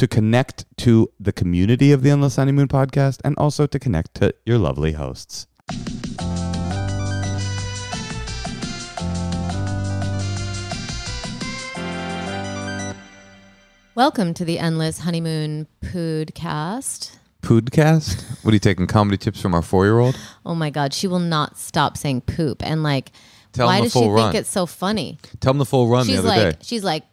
To connect to the community of the Endless Honeymoon podcast and also to connect to your lovely hosts. Welcome to the Endless Honeymoon Podcast. Poodcast? What are you taking? Comedy tips from our four year old? Oh my God, she will not stop saying poop. And like, Tell why does she full think it's so funny? Tell them the full run she's the other like, day. she's like,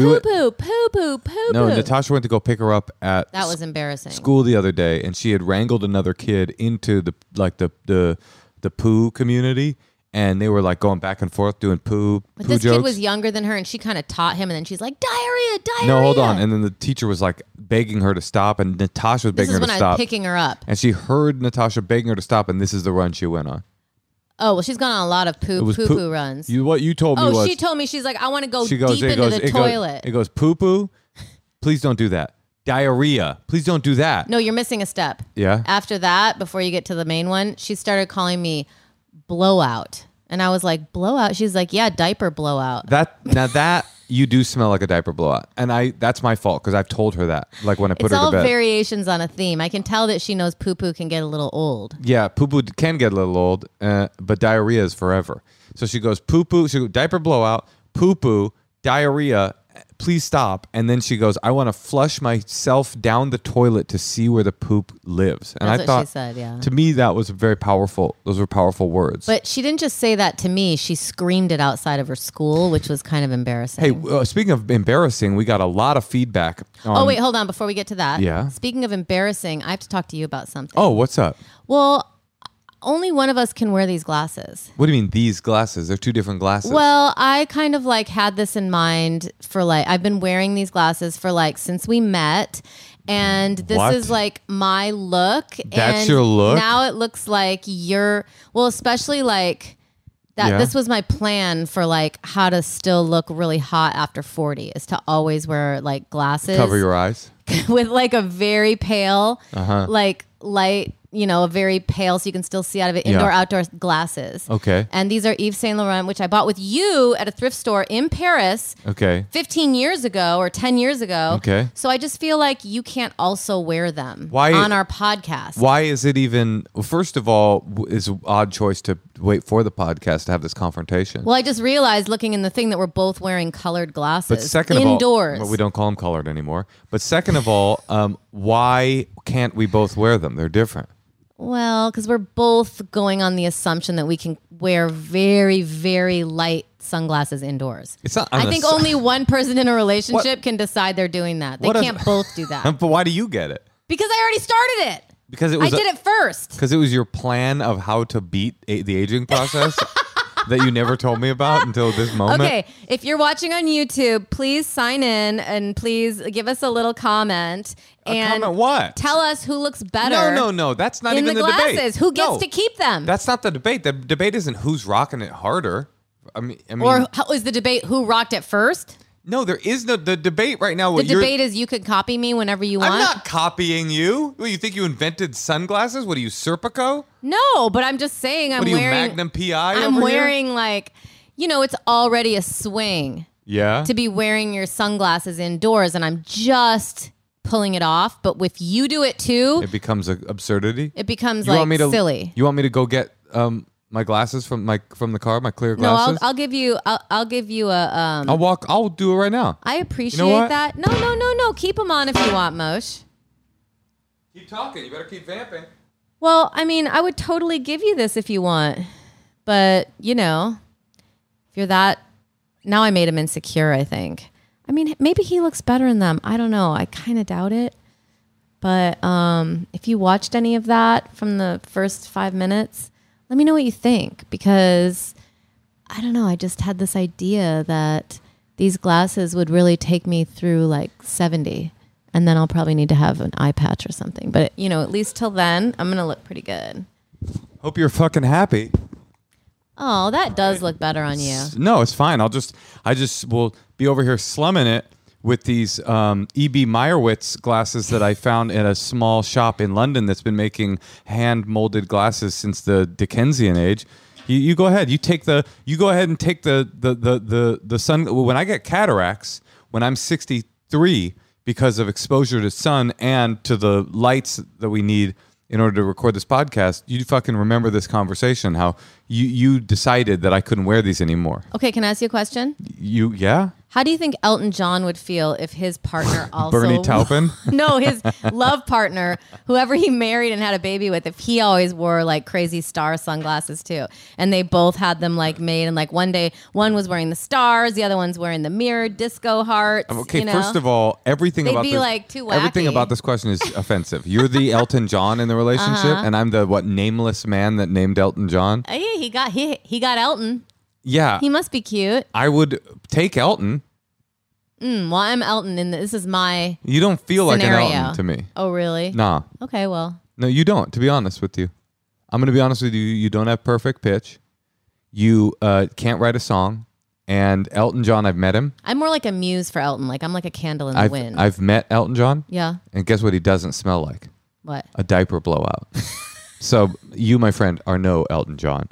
We poo went- poo, poo poo, poo No, poo. Natasha went to go pick her up at That was embarrassing. school the other day and she had wrangled another kid into the like the the the poo community and they were like going back and forth doing poo But poo this jokes. kid was younger than her, and she kind of taught him, and then she's like, diarrhea, diarrhea. no, hold on. And then the teacher was like begging her to stop and Natasha was this begging is her when to I was stop. picking her up. and she heard Natasha begging her to stop and this is the run she went on. Oh well, she's gone on a lot of poo poo poo- runs. You what you told me oh, was she told me she's like, I want to go she goes deep into goes the it toilet. goes it goes poo poo. Please don't do that. Diarrhea. Please don't do that. no, you're missing a step. Yeah. After that, before you get to the main one, she started calling me blowout, and I was like, blowout. She's like, yeah, diaper blowout. That now that you do smell like a diaper blowout, and I that's my fault because I've told her that. Like when I put It's her all to bed. It's all variations on a theme. I can tell that she knows poo poo can get a little old. yeah, poo poo can get a little old, uh, but diarrhea is forever. So she goes poo poo. She goes diaper blowout, poo poo, diarrhea. Please stop. And then she goes, I want to flush myself down the toilet to see where the poop lives. And That's I thought, said. Yeah. to me, that was very powerful. Those were powerful words. But she didn't just say that to me. She screamed it outside of her school, which was kind of embarrassing. hey, uh, speaking of embarrassing, we got a lot of feedback. On, oh, wait, hold on. Before we get to that. Yeah. Speaking of embarrassing, I have to talk to you about something. Oh, what's up? Well, only one of us can wear these glasses. What do you mean these glasses? They're two different glasses. Well, I kind of like had this in mind for like, I've been wearing these glasses for like since we met. And this What? is like my look. That's and your look? Now it looks like you're, well, especially like, that Yeah. this was my plan for like how to still look really hot after 40 is to always wear like glasses Cover your eyes. with like a very pale Uh-huh. like light you know a very pale so you can still see out of it indoor Yeah. outdoor glasses Okay. and these are Yves Saint Laurent which I bought with you at a thrift store in Paris Okay. 15 years ago or 10 years ago Okay. so I just feel like you can't also wear them Why- on our podcast Why is it even? Well, first of all, is an odd choice to wait for the podcast to have this confrontation. well I just realized looking in the thing that we're both wearing colored glasses but second of indoors all, well, we don't call them colored anymore. But second of all, um, why can't we both wear them? They're different. Well, because we're both going on the assumption that we can wear very, very light sunglasses indoors. It's not. I think only one person in a relationship can decide they're doing that. They What can't both do that. but why do you get it? because I already started it. Because it I was. did it first. Because it was your plan of how to beat a- the aging process. that you never told me about until this moment? Okay, if you're watching on YouTube, please sign in and please give us a little comment and comment what? tell us who looks better. No, no, no. That's not in even the the, glasses. debate. Who gets No, to keep them? That's not the debate. The debate isn't who's rocking it harder. I mean, I mean, or how is the debate who rocked it first? No, there is no the debate right now. The debate is you could copy me whenever you want. I'm not copying you. What, you think you invented sunglasses? What are you, Serpico? No, but I'm just saying I'm What are you, wearing Magnum PI? I'm over here? wearing like you know, it's already a swing Yeah. to be wearing your sunglasses indoors and I'm just pulling it off, but if you do it too, It becomes an absurdity. it becomes you like want me to silly. You want me to go get um my glasses from my from the car, my clear glasses. No, I'll. I'll give you I'll, I'll give you a um I'll walk. I'll do it right now. I appreciate what? that. No, no, no, no. Keep them on if you want, Mosh. Keep talking. You better keep vamping. Well, I mean, I would totally give you this if you want. But, you know, if you're that now I made him insecure, I think. I mean, maybe he looks better in them. I don't know. I kind of doubt it. But um, if you watched any of that from the first five minutes, let me know what you think because I don't know. I just had this idea that these glasses would really take me through like 70. And then I'll probably need to have an eye patch or something. But, you know, at least till then, I'm going to look pretty good. Hope you're fucking happy. Oh, that does look better on you. No, it's fine. I'll just I just will be over here slumming it with these um, E.B. Meyrowitz glasses that I found in a small shop in London that's been making hand molded glasses since the Dickensian age. You, you go ahead. You take the you go ahead and take the the the the, the sun. When I get cataracts, when I'm 63 because of exposure to sun and to the lights that we need in order to record this podcast, you fucking remember this conversation. How you you decided that I couldn't wear these anymore. Okay, can I ask you a question? You yeah, How do you think Elton John would feel if his partner also Bernie Taupin. no, his love partner, whoever he married and had a baby with, if he always wore like crazy star sunglasses too, and they both had them like made, and like one day one was wearing the stars, the other one's wearing the mirrored disco hearts. Okay, you know? first of all, everything They'd about be, this, like, too everything about this question is offensive. You're the Elton John in the relationship, Uh-huh. and I'm the what nameless man that named Elton John. Oh, yeah, he got he he got Elton. Yeah, He must be cute. I would take Elton. Mm, well, I'm Elton, and this is my. You don't feel like an Elton to me. Oh, really? Nah, Okay, well, no, you don't. To be honest with you, I'm gonna be honest with you. You don't have perfect pitch. You uh, can't write a song. And Elton John, I've met him. I'm more like a muse for Elton. Like I'm like a candle in the I've wind. I've met Elton John, yeah. and guess what? He doesn't smell like. What? a diaper blowout. so you, my friend, are no Elton John.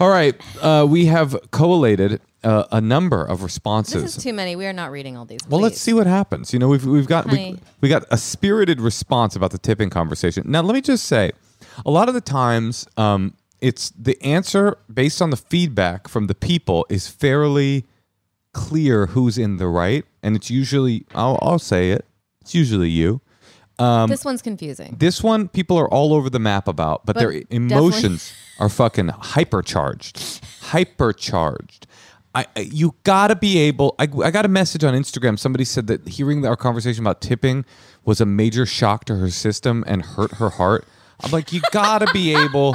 All right, uh, we have collated uh, a number of responses. This is too many. We are not reading all these. well, let's see what happens. You know, we've we've got we, we got a spirited response about the tipping conversation. Now, let me just say, a lot of the times, um, it's the answer based on the feedback from the people is fairly clear who's in the right, and it's usually I'll, I'll say it. It's usually you. Um, this one's confusing. This one, people are all over the map about, but, But their emotions are fucking hypercharged. Hypercharged. I, I- you gotta be able. I, I got a message on Instagram. Somebody said that hearing our conversation about tipping was a major shock to her system and hurt her heart. I'm like, you gotta be able.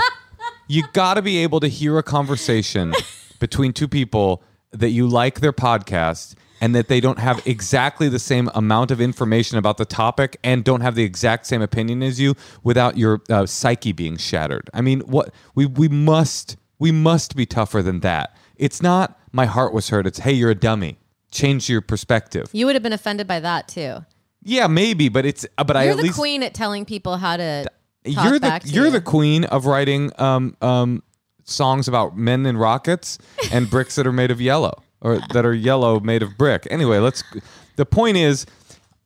You gotta be able to hear a conversation between two people that you like their podcast and that they don't have exactly the same amount of information about the topic and don't have the exact same opinion as you without your uh, psyche being shattered. I mean, what we we must we must be tougher than that. It's not my heart was hurt. It's hey, you're a dummy. Change your perspective. You would have been offended by that too. Yeah, maybe, but it's uh, but I You're at the least queen at telling people how to you're the you're you. the queen of writing um um songs about men and rockets and bricks that are made of yellow or that are yellow made of brick. Anyway, let's. The point is.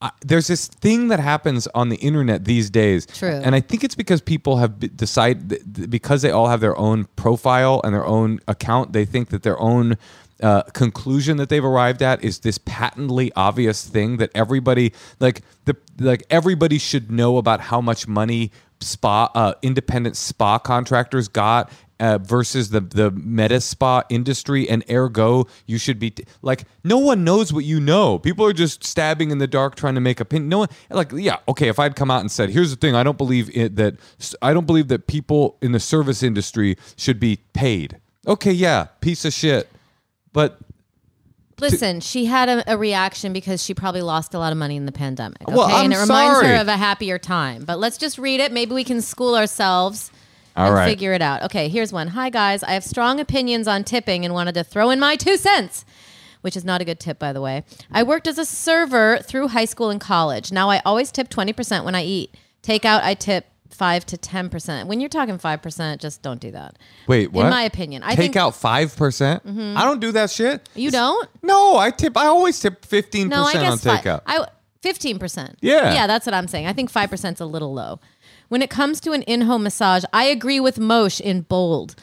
Uh, there's this thing that happens on the internet these days, True. and I think it's because people have b- decided because they all have their own profile and their own account. They think that their own uh, conclusion that they've arrived at is this patently obvious thing that everybody like the like everybody should know about how much money spa uh, independent spa contractors got uh, versus the the meta spa industry and ergo you should be t- like no one knows what you know people are just stabbing in the dark trying to make opinion no one like yeah okay if i'd come out and said here's the thing i don't believe it, that i don't believe that people in the service industry should be paid Okay, yeah, piece of shit. But Listen, she had a, a reaction because she probably lost a lot of money in the pandemic. Okay? Well, I'm and it reminds sorry. her of a happier time. But let's just read it. Maybe we can school ourselves All and right. figure it out. Okay, here's one. Hi guys, I have strong opinions on tipping and wanted to throw in my two cents. Which is not a good tip, by the way. I worked as a server through high school and college. Now I always tip 20% when I eat. Takeout, I tip 5 to 10%. When you're talking 5%, just don't do that. wait, what? In my opinion. I take think Mm-hmm. out five percent. I don't do that shit. you don't? No, I tip. I always tip fifteen No, I percent on takeout. I fifteen percent. Yeah. yeah, that's what I'm saying. I think five percent is a little low. When it comes to an in-home massage, I agree with Moshe in bold.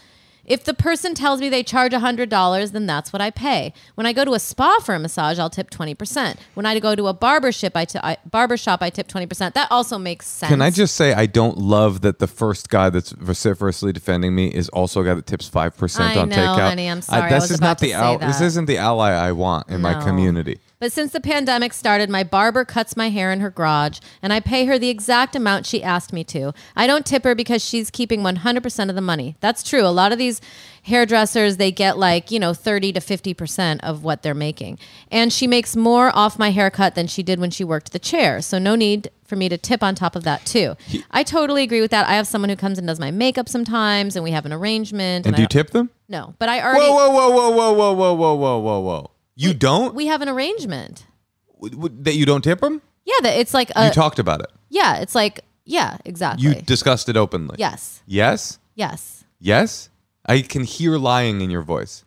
If the person tells me they charge $100, then that's what I pay. When I go to a spa for a massage, I'll tip 20%. When I go to a barber shop, I, ti- I, barber shop, I tip 20%. That also makes sense. Can I just say I don't love that the first guy that's vociferously defending me is also a guy that tips five percent I on know, takeout. I'm sorry. I this is not the al- this isn't the ally I want in my community. But since the pandemic started, my barber cuts my hair in her garage, and I pay her the exact amount she asked me to. I don't tip her because she's keeping 100% of the money. That's true. A lot of these hairdressers, they get like, you know, 30 to 50% of what they're making. And she makes more off my haircut than she did when she worked the chair. So no need for me to tip on top of that too. I totally agree with that. I have someone who comes and does my makeup sometimes, and we have an arrangement. And I do you tip them? No, but I already. Whoa, whoa, whoa, whoa, whoa, whoa, whoa, whoa, whoa, whoa, whoa! You don't We have an arrangement. W- w- that you don't tip them? Yeah, that it's like a. you talked about it. Yeah, it's like yeah, exactly. You discussed it openly. yes, Yes. yes. Yes. I can hear lying in your voice.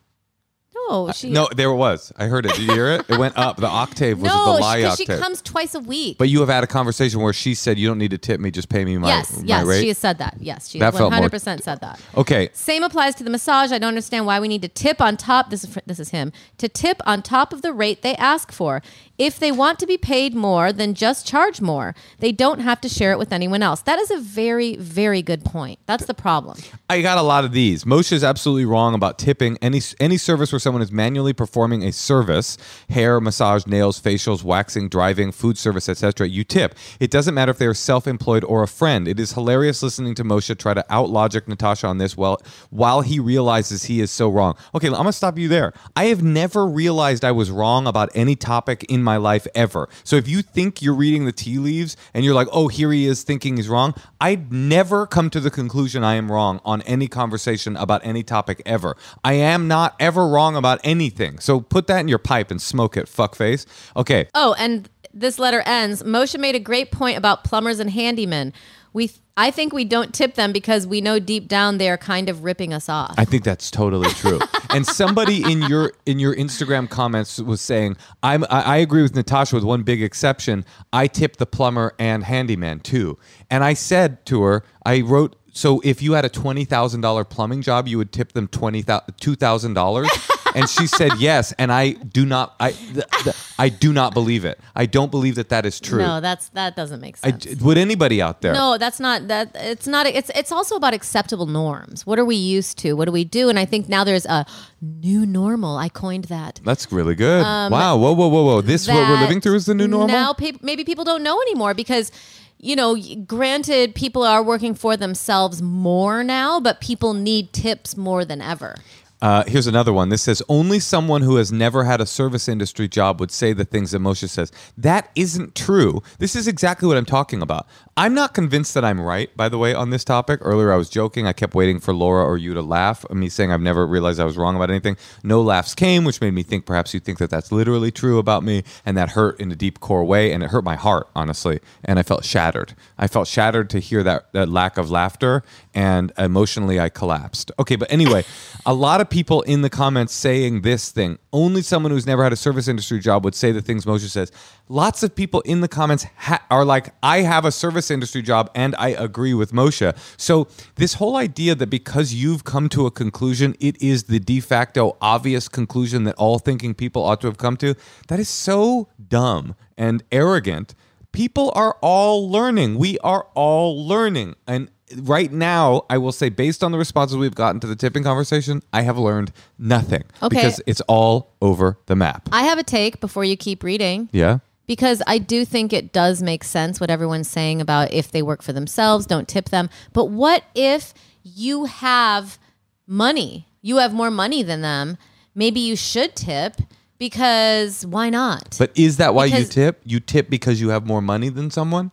Oh, no, she. No, there it was. I heard it. Did you hear it? It went up. The octave was no, the lie she octave. comes twice a week. but you have had a conversation where she said you don't need to tip me, just pay me my, yes, my yes, rate. she has said that. Yes, she That felt more- 100 percent said that. okay. Same applies to the massage. I don't understand why we need to tip on top. This is fr- this is him to tip on top of the rate they ask for. If they want to be paid more, then just charge more. They don't have to share it with anyone else. That is a very very good point. That's the problem. I got a lot of these. Moshe is absolutely wrong about tipping any any service where someone is manually performing a service, hair, massage, nails, facials, waxing, driving, food service, etc. You tip. It doesn't matter if they are self-employed or a friend. It is hilarious listening to Moshe try to outlogic Natasha on this while while he realizes he is so wrong. Okay, I'm gonna stop you there. I have never realized I was wrong about any topic in my life ever. So if you think you're reading the tea leaves and you're like, oh, here he is thinking he's wrong, I'd never come to the conclusion I am wrong on any conversation about any topic ever. I am not ever wrong about anything. So put that in your pipe and smoke it, fuckface. Okay. Oh, and this letter ends. Moshe made a great point about plumbers and handymen. We, I think we don't tip them because we know deep down they're kind of ripping us off. I think that's totally true. and somebody in your in your Instagram comments was saying, I'm I, I agree with Natasha with one big exception. I tip the plumber and handyman too. And I said to her, I wrote so if you had a twenty thousand dollar plumbing job, you would tip them twenty two thousand dollars. and she said yes, and I do not I th- th- I do not believe it. I don't believe that that is true. no, that's that doesn't make I, sense. would anybody out there? no, that's not that. It's not. It's it's also about acceptable norms. What are we used to? What do we do? And I think now there's a new normal. I coined that. That's really good. Um, wow. Whoa, whoa, whoa, whoa. This what we're living through is the new normal. Now, pe- maybe people don't know anymore because, you know, granted, people are working for themselves more now, but people need tips more than ever. Uh, here's another one. This says only someone who has never had a service industry job would say the things that Moshe says. That isn't true. This is exactly what I'm talking about. I'm not convinced that I'm right, by the way, on this topic. Earlier, I was joking. I kept waiting for Laura or you to laugh. Uh, me saying I've never realized I was wrong about anything. No laughs came, which made me think perhaps you think that that's literally true about me, and that hurt in a deep core way, and it hurt my heart, honestly. And I felt shattered. I felt shattered to hear that, that lack of laughter, and emotionally, I collapsed. Okay, but anyway, a lot of people in the comments saying this thing. Only someone who's never had a service industry job would say the things Moshe says. Lots of people in the comments ha- are like, I have a service industry job and I agree with Moshe. So, this whole idea that because you've come to a conclusion, it is the de facto obvious conclusion that all thinking people ought to have come to, that is so dumb and arrogant. People are all learning. We are all learning. And right now, I will say, based on the responses we've gotten to the tipping conversation, I have learned nothing Okay. because it's all over the map. I have a take before you keep reading. Yeah. Because I do think it does make sense what everyone's saying about if they work for themselves, don't tip them. But what if you have money? you have more money than them, maybe you should tip because why not? But is that why you Because- tip? You tip because you have more money than someone?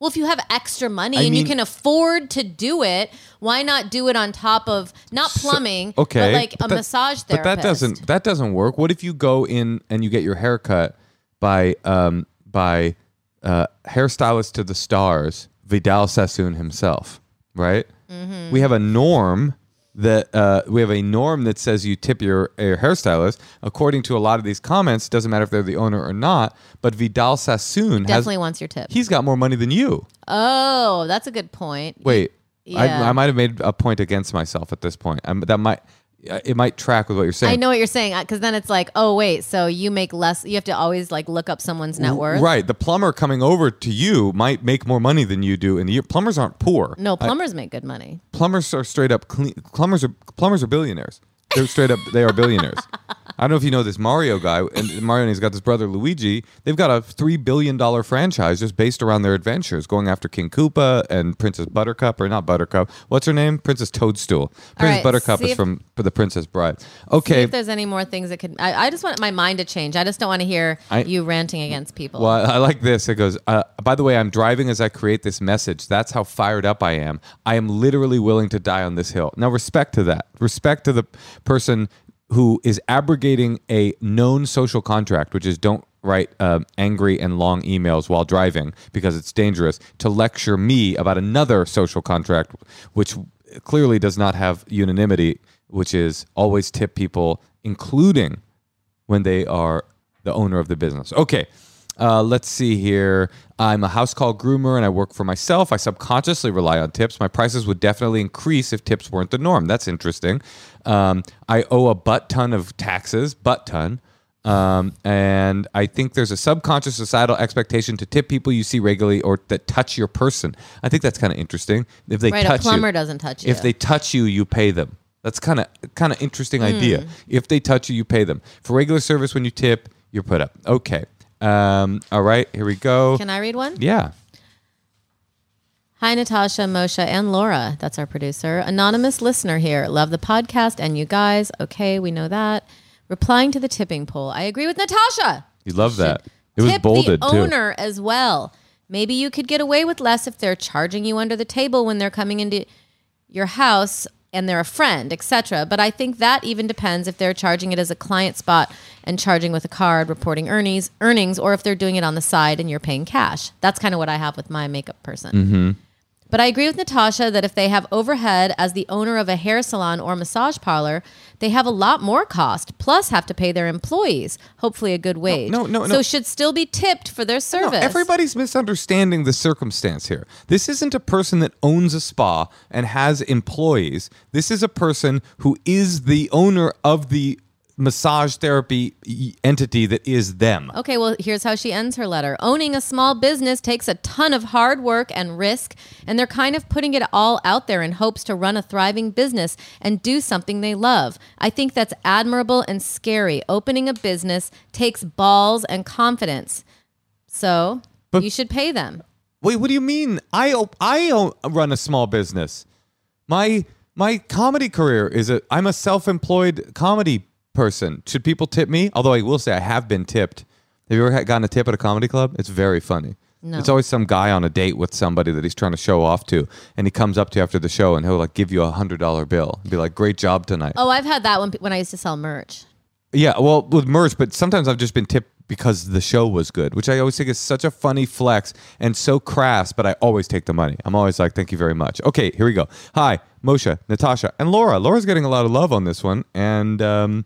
Well, if you have extra money I and you can afford to do it, why not do it on top of not plumbing, okay but like but a that- massage but therapist? that doesn't that doesn't work what if you go in and you get your hair cut by um by uh hairstylist to the stars vidal sassoon himself right Mm-hmm. we have a norm that uh, we have a norm that says you tip your, your hairstylist. According to a lot of these comments, it doesn't matter if they're the owner or not. But Vidal Sassoon Definitely has wants your tip. he's got more money than you. Oh, that's a good point. Wait, Yeah. I, I might have made a point against myself at this point. i that might Uh, it might track with what you're saying. I know what you're saying uh, because then it's like, oh wait, so you make less. You have to always like look up someone's net worth. Right. The plumber coming over to you might make more money than you do and year. Plumbers aren't poor. No, plumbers make good money. Plumbers are straight up clean. Plumbers are plumbers are billionaires. They're straight up. They are billionaires. I don't know if you know this Mario guy, and Mario and he's got this brother Luigi. They've got a three billion dollar franchise just based around their adventures, going after King Koopa and Princess Buttercup, or not Buttercup. What's her name? Princess Toadstool. Princess right, Buttercup is if- from The Princess Bride. Okay. if there's any more things that could. I, I just want my mind to change. I just don't want to hear I- you ranting against people. Well, I like this. It goes, uh, by the way, I'm driving as I create this message. That's how fired up I am. I am literally willing to die on this hill. Now, respect to that. Respect to the person who is abrogating a known social contract, which is don't write uh, angry and long emails while driving because it's dangerous, to lecture me about another social contract, which clearly does not have unanimity, which is always tip people, including when they are the owner of the business. Okay. Uh, let's see here. I'm a house call groomer and I work for myself. I subconsciously rely on tips. My prices would definitely increase if tips weren't the norm. That's interesting. Um, I owe a butt ton of taxes, butt ton. Um, and I think there's a subconscious societal expectation to tip people you see regularly or that touch your person. I think that's kind of interesting. If they right, a touch plumber you, doesn't touch you. if they touch you, you pay them. That's kind of kind of interesting Hmm. idea. If they touch you, you pay them. For regular service, when you tip, you're put up. Okay. Um, all right. Here we go. Can I read one? yeah. Hi, Natasha, Moshe, and Laura. That's our producer. Anonymous listener here. Love the podcast and you guys. Okay, we know that. Replying to the tipping poll. I agree with Natasha. You love that. It was Tip bolded the too. owner as well. Maybe you could get away with less if they're charging you under the table when they're coming into your house and they're a friend, etc. But I think that even depends if they're charging it as a client spot and charging with a card, reporting earnings, earnings, or if they're doing it on the side and you're paying cash. That's kind of what I have with my makeup person. Mm-hmm. But I agree with Natasha that if they have overhead as the owner of a hair salon or massage parlor, they have a lot more cost, plus have to pay their employees, hopefully a good wage. no, no, no. So no. should still be tipped for their service. No, service. everybody's misunderstanding the circumstance here. This isn't a person that owns a spa and has employees. This is a person who is the owner of the massage therapy entity that is them. Okay, well, here's how she ends her letter. Owning a small business takes a ton of hard work and risk, and they're kind of putting it all out there in hopes to run a thriving business and do something they love. I think that's admirable and scary. Opening a business takes balls and confidence. So, But- you should pay them. Wait, what do you mean? I o- I run a small business. My my comedy career is a I'm a self-employed comedy person. Should people tip me? Although I will say I have been tipped. Have you ever gotten a tip at a comedy club? It's very funny. No. It's always some guy on a date with somebody that he's trying to show off to, and he comes up to you after the show and he'll like give you a hundred dollar bill and be like, "Great job tonight." Oh, I've had that when, when I used to sell merch. Yeah, well, with merch, but sometimes I've just been tipped because the show was good, which I always think is such a funny flex and so crass, but I always take the money. I'm always like, thank you very much. Okay, here we go. Hi, Moshe, Natasha, and Laura. Laura's getting a lot of love on this one. And um,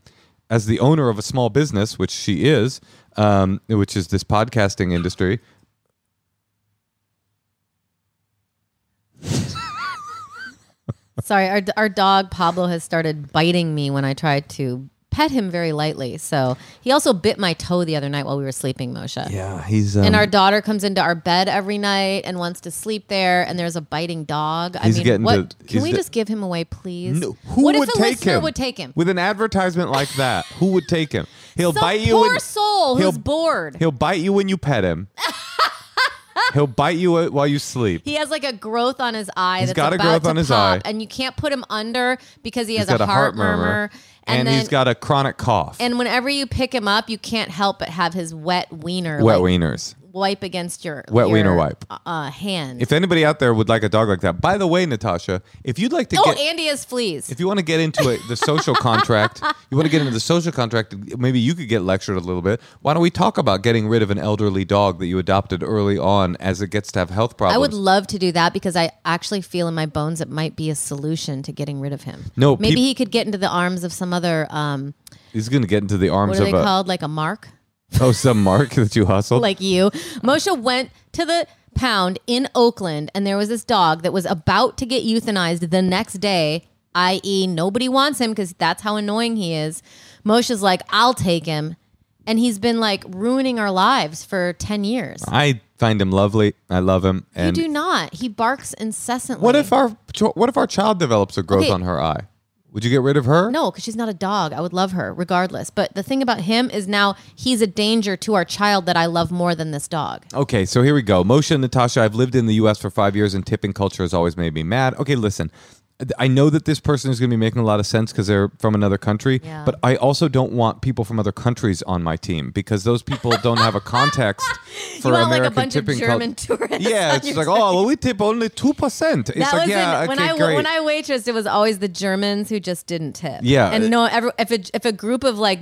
as the owner of a small business, which she is, um, which is this podcasting industry, Sorry, our, our dog Pablo has started biting me when I tried to pet him very lightly. So he also bit my toe the other night while we were sleeping, Moshe. yeah, he's. Um, And our daughter comes into our bed every night and wants to sleep there, and there's a biting dog. I mean, what? to- can we the- just give him away, please? No, who what would if a take listener him? would take him? with an advertisement like that? Who would take him? He'll Some bite you. poor when- soul he'll- who's bored. He'll bite you when you pet him. He'll bite you while you sleep. He has like a growth on his eye. He's that's got a growth on his pop, eye. and you can't put him under because he has a heart, murmur. and, then, he's got a chronic cough. and whenever you pick him up, you can't help but have his wet wiener Wet like, wieners. Wipe against your Wet your, wiener wipe. uh, hand. If anybody out there would like a dog like that, by the way, Natasha, if you'd like to oh, get Andy has fleas. if you want to get into it, the social contract, you want to get into the social contract, maybe you could get lectured a little bit. Why don't we talk about getting rid of an elderly dog that you adopted early on as it gets to have health problems? I would love to do that because I actually feel in my bones it might be a solution to getting rid of him. No, maybe peop- he could get into the arms of some other. Um, He's going to get into the arms what are of they a called? Like a mark. oh some mark that you hustled. like you. Moshe went to the pound in Oakland and there was this dog that was about to get euthanized the next day, i.e., nobody wants him because that's how annoying he is. Moshe's like, I'll take him. And he's been like ruining our lives for 10 years. I find him lovely. I love him. You And do not. He barks incessantly. what if our what if our child develops a growth Okay. on her eye? Would you get rid of her? No, because she's not a dog. I would love her regardless. But the thing about him is now he's a danger to our child that I love more than this dog. Okay, so here we go. Moshe and Natasha, I've lived in the US for five years and tipping culture has always made me mad. Okay, listen. I know that this person is going to be making a lot of sense because they're from another country, Yeah. but I also don't want people from other countries on my team because those people don't have a context for you want American like a bunch of tipping German cul- tourists. Yeah, it's like, oh, well, we tip only 2%. It's That like, yeah, in, when okay, I great. when I waitressed, it was always the Germans who just didn't tip. Yeah. and no, every, if a, if a group of like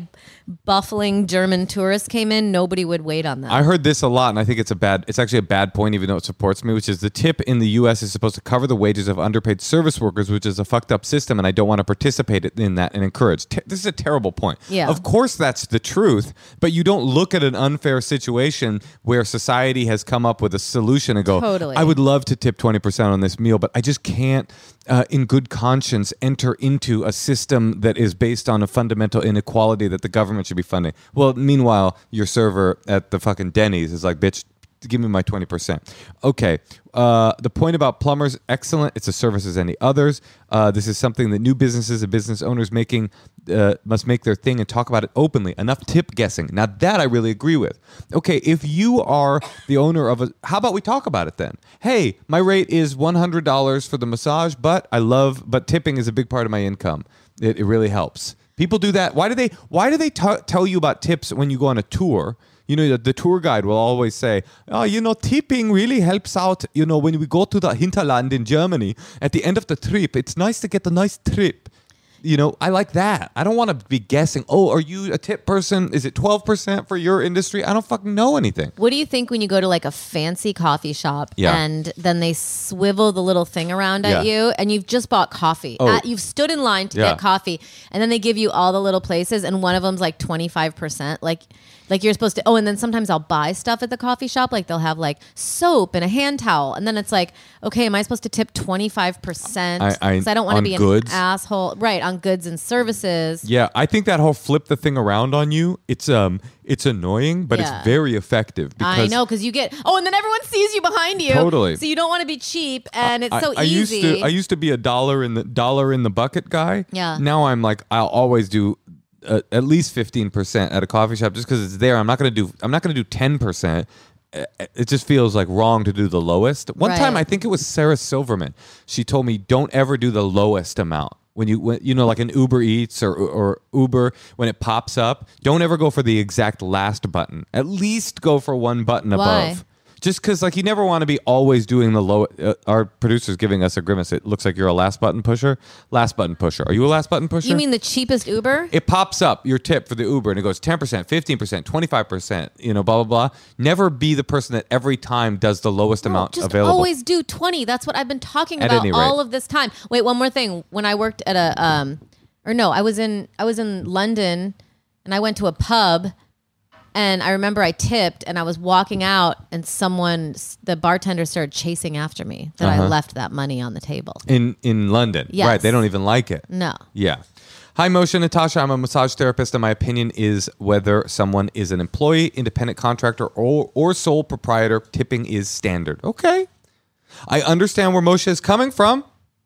buffling German tourists came in, nobody would wait on them. I heard this a lot, and I think it's a bad. It's actually a bad point, even though it supports me. Which is the tip in the U.S. is supposed to cover the wages of underpaid service workers, which is a fucked up system, and I don't want to participate in that and encourage. Te- this is a terrible point. Yeah. Of course, that's the truth, but you don't look at an unfair situation where society has come up with a solution and go, Totally. I would love to tip twenty percent on this meal, but I just can't, uh, in good conscience, enter into a system that is based on a fundamental inequality that the government should be funding. Well, meanwhile, your server at the fucking Denny's is like, bitch, give me my 20%. Okay. Uh, the point about plumbers, excellent. It's a service as any others. Uh, this is something that new businesses and business owners making uh, must make their thing and talk about it openly. Enough tip guessing. Now that I really agree with. Okay, if you are the owner of a, how about we talk about it then? Hey, my rate is one hundred dollars for the massage, but I love, but tipping is a big part of my income. It, it really helps. People do that. Why do they? Why do they t- tell you about tips when you go on a tour? You know, the, the tour guide will always say, "Oh, you know, tipping really helps out. You know, when we go to the hinterland in Germany at the end of the trip, it's nice to get a nice trip." You know, I like that. I don't want to be guessing. Oh, are you a tip person? Is it twelve percent for your industry? I don't fucking know anything. what do you think when you go to like a fancy coffee shop Yeah. and then they swivel the little thing around at Yeah. you and you've just bought coffee? Oh. Uh, you've stood in line to Yeah. get coffee and then they give you all the little places and one of them's like 25%. Like like you're supposed to Oh, and then sometimes I'll buy stuff at the coffee shop like they'll have like soap and a hand towel and then it's like, okay, am I supposed to tip 25%? I- I- I don't want to be goods? an asshole. Right, on goods and services. Yeah, I think that whole flip the thing around on you, it's um it's annoying, but Yeah. it's very effective because I know because you get oh, and then everyone sees you behind you. Totally. So you don't want to be cheap, and it's I, so I easy. used to I used to be a dollar in the dollar in the bucket guy. Yeah. Now I'm like I'll always do uh, at least 15% at a coffee shop just cuz it's there. I'm not going to do I'm not going to do 10%. Uh, It just feels like wrong to do the lowest. One time I think it was Sarah Silverman. She told me don't ever do the lowest amount. When you when, you know like an Uber Eats or or Uber when it pops up, don't ever go for the exact last button. At least go for one button Why? above. Just because, like, you never want to be always doing the low. Uh, our producer's giving us a grimace. It looks like you're a last button pusher. Last button pusher. Are you a last button pusher? you mean the cheapest Uber? it pops up your tip for the Uber and it goes 10%, 15%, 25%, you know, blah, blah, blah. Never be the person that every time does the lowest No, amount just available. always do 20. That's what I've been talking At about all of this time. Wait, one more thing. When I worked at a um or no, I was in I was in London and I went to a pub and I remember I tipped and I was walking out and someone the bartender started chasing after me that Uh-huh. I left that money on the table. in, in London. Yes. Right. They don't even like it. No. Yeah. Hi, Moshe Natasha. I'm a massage therapist, and my opinion is whether someone is an employee, independent contractor, or, or sole proprietor, tipping is standard. Okay. I understand where Moshe is coming from,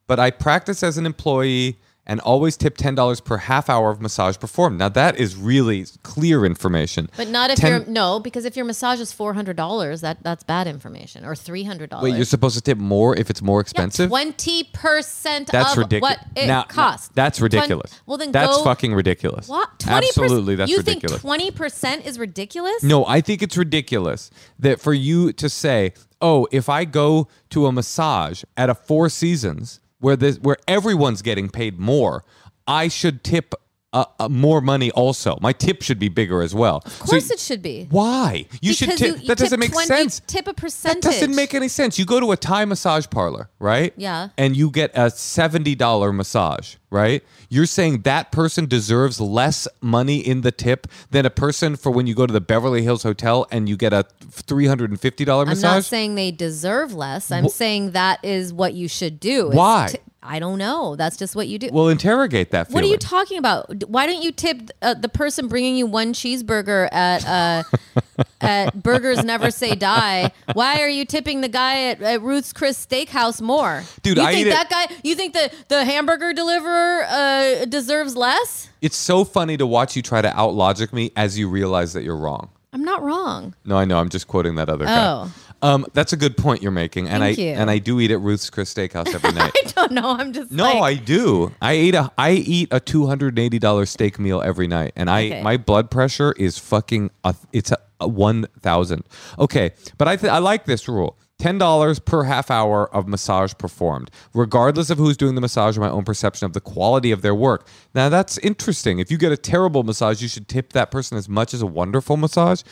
but I practice as an employee, and always tip $10 per half hour of massage performed. Now, that is really clear information. But not if 10 you're no, because if your massage is four hundred dollars, that that's bad information, or three hundred dollars. Wait, you're supposed to tip more if it's more expensive? Yeah, Twenty percent That's of ridiculous. what it Now- costs. That's ridiculous. well, then that's go, fucking ridiculous. What? Twenty Absolutely, that's you ridiculous. think twenty percent is ridiculous? No, I think it's ridiculous that for you to say, "Oh, if I go to a massage at a Four Seasons where this where everyone's getting paid more, I should tip uh, uh, more money also. My tip should be bigger as well." Of course it should be. Why? You should tip. you- you that doesn't make 20 sense. Tip a percentage. That doesn't make any sense. You go to a Thai massage parlor, right? Yeah. And you get a $70 massage, right? You're saying that person deserves less money in the tip than a person for when you go to the Beverly Hills Hotel and you get a $350 massage? I'm not saying they deserve less. I'm saying that is what you should do. Why? ti- I don't know. That's just what you do. well, interrogate that What are you talking about? Why don't you tip uh, the person bringing you one cheeseburger at uh, at Burgers Never Say Die? Why are you tipping the guy at, at Ruth's Chris Steakhouse more? Dude, you I think that guy? You think the the hamburger deliverer uh, deserves less? it's so funny to watch you try to outlogic me as you realize that you're wrong. I'm not wrong. No, I know. I'm just quoting that other guy. Um, that's a good point you're making, and Thank I you. and I do eat at Ruth's Chris Steakhouse every night. I don't know. I'm just No, like, I do. I eat a I eat a two hundred and eighty dollar steak meal every night, and I Okay. my blood pressure is fucking a, it's a, a one thousand. Okay, but I th- I like this rule. Ten dollars per half hour of massage performed, regardless of who's doing the massage or my own perception of the quality of their work. Now that's interesting. If you get a terrible massage, you should tip that person as much as a wonderful massage.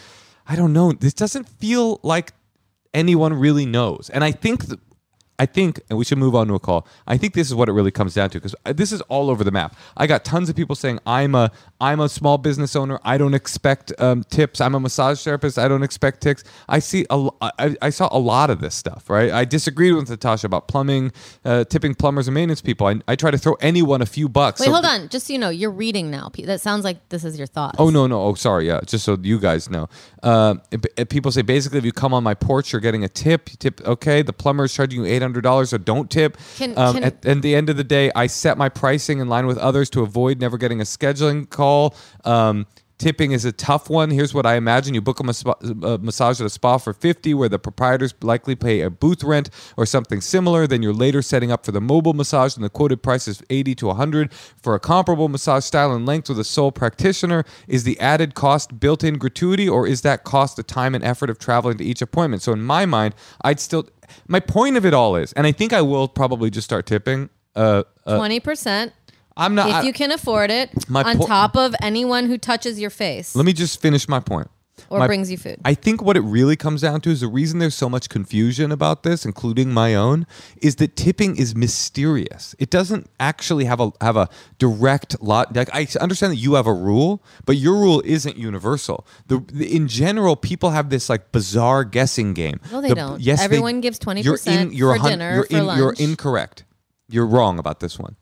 I don't know. This doesn't feel like anyone really knows. And I think th- I think, and we should move on to a call. I think this is what it really comes down to because this is all over the map. I got tons of people saying I'm a I'm a small business owner. I don't expect um, tips. I'm a massage therapist. I don't expect tips. I see a I, I saw a lot of this stuff. Right. I disagreed with Natasha about plumbing, uh, tipping plumbers and maintenance people. I, I try to throw anyone a few bucks. Wait, So- hold on. Just so you know, you're reading now. That sounds like this is your thought. Oh no no oh sorry yeah just so you guys know. Uh, if- if people say basically if you come on my porch you're getting a tip. You tip okay. The plumber is charging you eight hundred dollars so don't tip. Can- um, can- at, at the end of the day, I set my pricing in line with others to avoid never getting a scheduling call. Um, Tipping is a tough one. Here's what I imagine: you book a, a massage at a spa for fifty, where the proprietors likely pay a booth rent or something similar. Then you're later setting up for the mobile massage, and the quoted price is eighty to hundred for a comparable massage style and length with a sole practitioner. Is the added cost built-in gratuity, or is that cost the time and effort of traveling to each appointment? So in my mind, I'd still. My point of it all is, and I think I will probably just start tipping. Uh, uh, Twenty percent I'm not. if I- you can afford it, My on po- top of anyone who touches your face let me just finish my point. Or My- brings you food. I think what it really comes down to is the reason there's so much confusion about this, including my own, is that tipping is mysterious. It doesn't actually have a have a direct lot. Like I understand that you have a rule, but your rule isn't universal. The, the- in general, people have this like bizarre guessing game. No, they The- don't. Yes, they- Everyone gives 20% you're in- you're a for hun- dinner, You're for in- You're incorrect. You're wrong about this one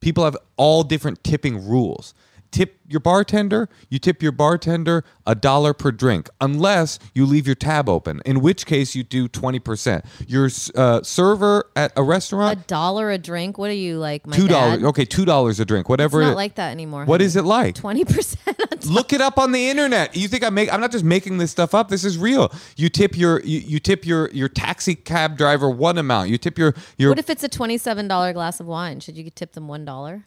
people have all different tipping rules. Tip your bartender, you tip your bartender a dollar per drink, unless you leave your tab open, in which case you do 20%. Your uh, server at a restaurant. a dollar a drink. What are you like? My $2. dad? Okay, $2 a drink, whatever. It's not it- like that anymore. what is it like? Twenty percent. Look it up on the internet. You think I make? I'm not just making this stuff up. This is real. You tip your you, you tip your your taxi cab driver one amount. You tip your your What if it's a twenty-seven dollar glass of wine? Should you tip them one dollar?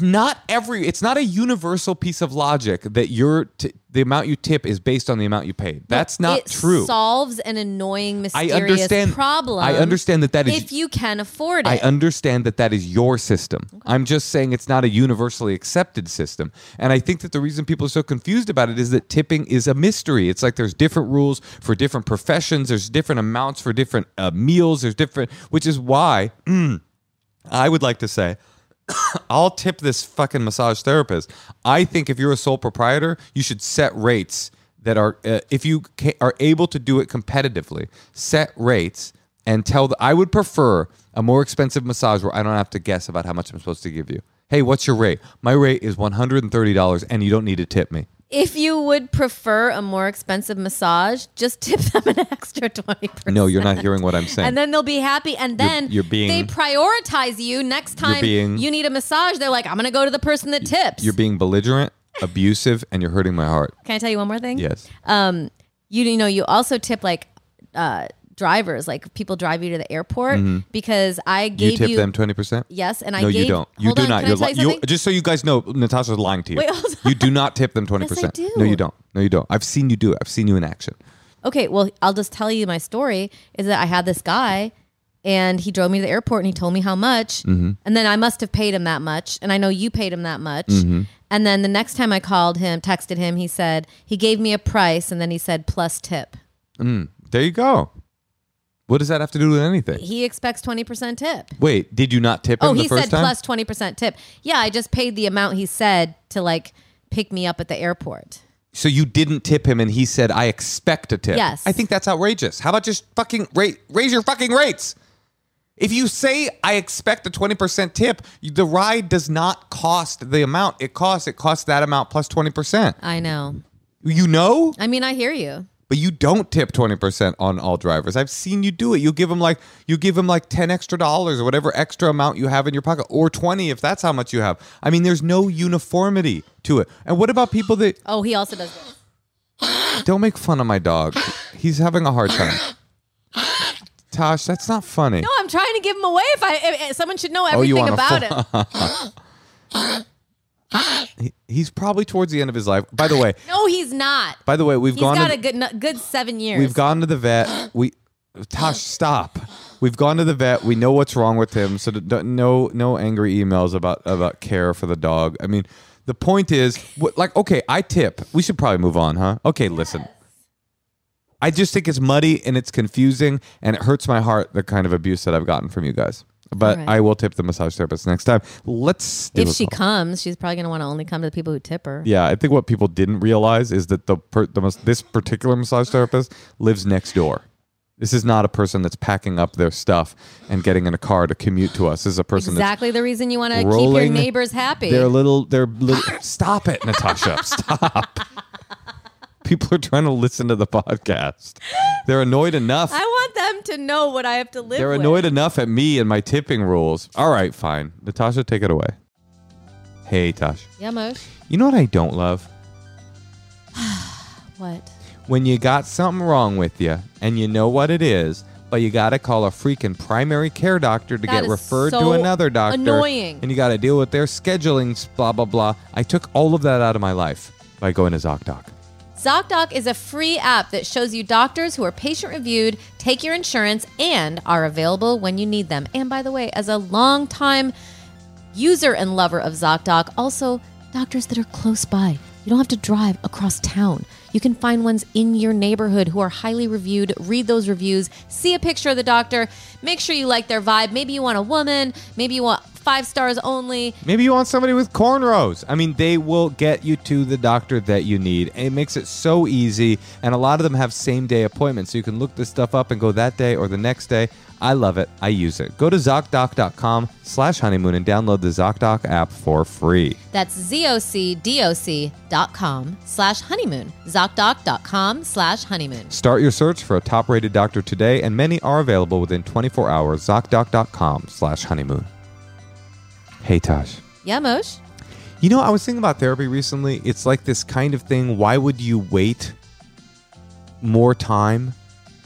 Not every it's not a universal piece of logic that your t- the amount you tip is based on the amount you paid that's not it true Solves an annoying, i mysterious understand problem. i understand that that is if you can afford it. I understand that that is your system. I'm just saying it's not a universally accepted system. And I think that the reason people are so confused about it is that tipping is a mystery. It's like there's different rules for different professions, there's different amounts for different uh, meals, there's different, which is why I would like to say, I'll tip this fucking massage therapist. I think if you're a sole proprietor, you should set rates that are, uh, if you ca- are able to do it competitively, set rates and tell the, I would prefer a more expensive massage where I don't have to guess about how much I'm supposed to give you. Hey, what's your rate? My rate is $130 and you don't need to tip me. If you would prefer a more expensive massage, just tip them an extra 20%. No, you're not hearing what I'm saying. And then they'll be happy. And then you're being- they prioritize you next time being- you need a massage. They're like, I'm going to go to the person that tips. you're being belligerent, abusive, and you're hurting my heart. Can I tell you one more thing? Yes. um, you, you know, you also tip like uh, drivers, like people drive you to the airport because I Mm-hmm. You gave tip you, them 20%? yes, and I no, gave, you don't. You do on, not. You're li- you just so you guys know, Natasha's lying to you. Wait, you do not tip them 20%. Yes, I. No, you don't. No, you don't. I've seen you do it. I've seen you in action. Okay, well, I'll just tell you my story is that I had this guy and he drove me to the airport and he told me how much. Mm-hmm. And then I must have paid him that much. And I know you paid him that much. Mm-hmm. And then the next time I called him, texted him, he said, he gave me a price and then he said plus tip. There you go. What does that have to do with anything? He expects 20% tip. Wait, did you not tip oh, him Oh, the he first said time? plus 20% tip. Yeah, I just paid the amount he said to like pick me up at the airport. So you didn't tip him, and he said, "I expect a tip." Yes. I think that's outrageous. How about just fucking rate, raise your fucking rates? If you say I expect a twenty percent tip, the ride does not cost the amount it costs. It costs that amount plus plus twenty percent. I know. You know, I mean, I hear you. But you don't tip twenty percent on all drivers. I've seen you do it. You give them like you give them like ten extra dollars or whatever extra amount you have in your pocket, or twenty if that's how much you have. I mean, there's no uniformity to it. And what about people that Oh, he also does this. Don't make fun of my dog. He's having a hard time. Tosh, that's not funny. No, I'm trying to give him away. If I, if, if someone should know Oh, everything wanna about it. He- he's probably towards the end of his life. By the way, No, he's not. by the way, we've He's gone got to, a good, good seven years. we've gone to the vet. We Tosh, stop. We've gone to the vet. We know what's wrong with him. So no no angry emails about about care for the dog. I mean, the point is what, like okay, I tip. We should probably move on, huh? Okay, listen. I just think it's muddy and it's confusing and it hurts my heart the kind of abuse that I've gotten from you guys. But right. I will tip the massage therapist next time. Let's If she call. comes, she's probably going to want to only come to the people who tip her. Yeah, I think what people didn't realize is that the, per, the most, this particular massage therapist lives next door. This is not a person that's packing up their stuff and getting in a car to commute to us. This is a person Exactly the reason you want to keep your neighbors happy. they're little they're little stop it, Natasha. Stop. People are trying to listen to the podcast. They're annoyed enough. I want them to know what I have to live They're with. annoyed enough at me and my tipping rules. All right, fine. Natasha, take it away. Hey, Tosh. Yeah, Mosh. You know what I don't love? What? when you got something wrong with you and you know what it is, but you got to call a freaking primary care doctor to That get referred to another doctor. annoying. And you got to deal with their scheduling, blah, blah, blah. I took all of that out of my life by going to ZocDoc. ZocDoc is a free app that shows you doctors who are patient reviewed, take your insurance, and are available when you need them. And by the way, as a longtime user and lover of ZocDoc, also doctors that are close by. You don't have to drive across town. You can find ones in your neighborhood who are highly reviewed. Read those reviews, see a picture of the doctor, make sure you like their vibe. Maybe you want a woman, maybe you want five stars only. Maybe you want somebody with cornrows. I mean, they will get you to the doctor that you need. It makes it so easy. And a lot of them have same day appointments. So you can look this stuff up and go that day or the next day. I love it. I use it. Go to ZocDoc.com slash honeymoon and download the ZocDoc app for free. That's zocdoc.com slash honeymoon. Zocdoc.com slash honeymoon. Start your search for a top rated doctor today, and many are available within 24 hours. ZocDoc.com slash honeymoon. Hey, Tosh. Yeah, Mosh? You know, I was thinking about therapy recently. It's like this kind of thing. Why would you wait more time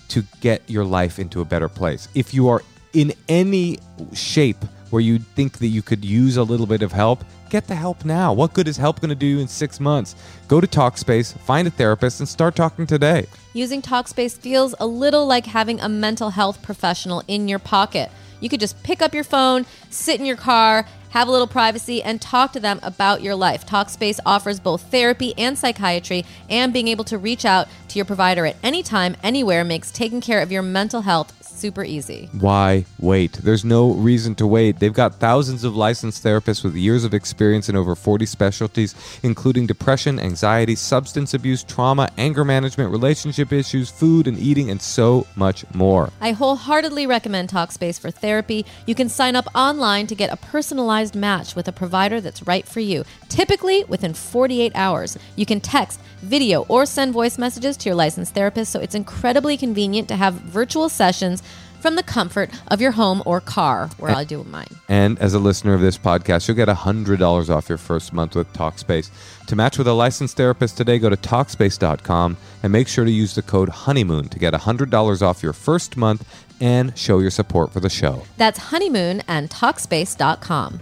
to get your life into a better place? If you are in any shape where you think that you could use a little bit of help, get the help now. What good is help going to do you in six months? Go to Talkspace, find a therapist, and start talking today. Using Talkspace feels a little like having a mental health professional in your pocket. You could just pick up your phone, sit in your car, have a little privacy, and talk to them about your life. Talkspace offers both therapy and psychiatry, and being able to reach out to your provider at any time, anywhere makes taking care of your mental health super easy. Why wait? There's no reason to wait. They've got thousands of licensed therapists with years of experience in over 40 specialties, including depression, anxiety, substance abuse, trauma, anger management, relationship issues, food and eating, and so much more. I wholeheartedly recommend Talkspace for therapy. You can sign up online to get a personalized match with a provider that's right for you, typically within 48 hours. You can text, video, or send voice messages to your licensed therapist, so it's incredibly convenient to have virtual sessions from the comfort of your home or car, where I do mine. And as a listener of this podcast, you'll get $100 off your first month with Talkspace. To match with a licensed therapist today, go to Talkspace.com and make sure to use the code HONEYMOON to get $100 off your first month and show your support for the show. That's honeymoon and Talkspace.com.